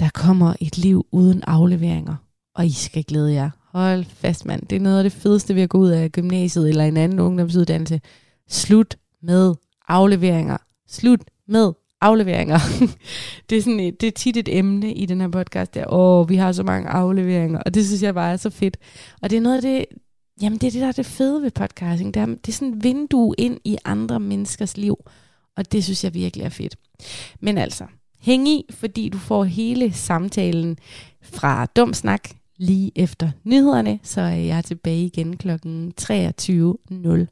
der kommer et liv uden afleveringer, og I skal glæde jer. Hold fast, mand. Det er noget af det fedeste ved at gå ud af gymnasiet eller en anden ungdomsuddannelse. Slut med afleveringer. Slut med afleveringer. det, er sådan, et- det er tit et emne i den her podcast, der, åh, vi har så mange afleveringer, og det synes jeg bare er så fedt. Og det er noget af det, jamen det er det, der er det fede ved podcasting, det er, det er sådan et vindue ind i andre menneskers liv, og det synes jeg virkelig er fedt. Men altså, hæng i, fordi du får hele samtalen fra Dum Snak lige efter nyhederne, så er jeg tilbage igen kl. 23.05.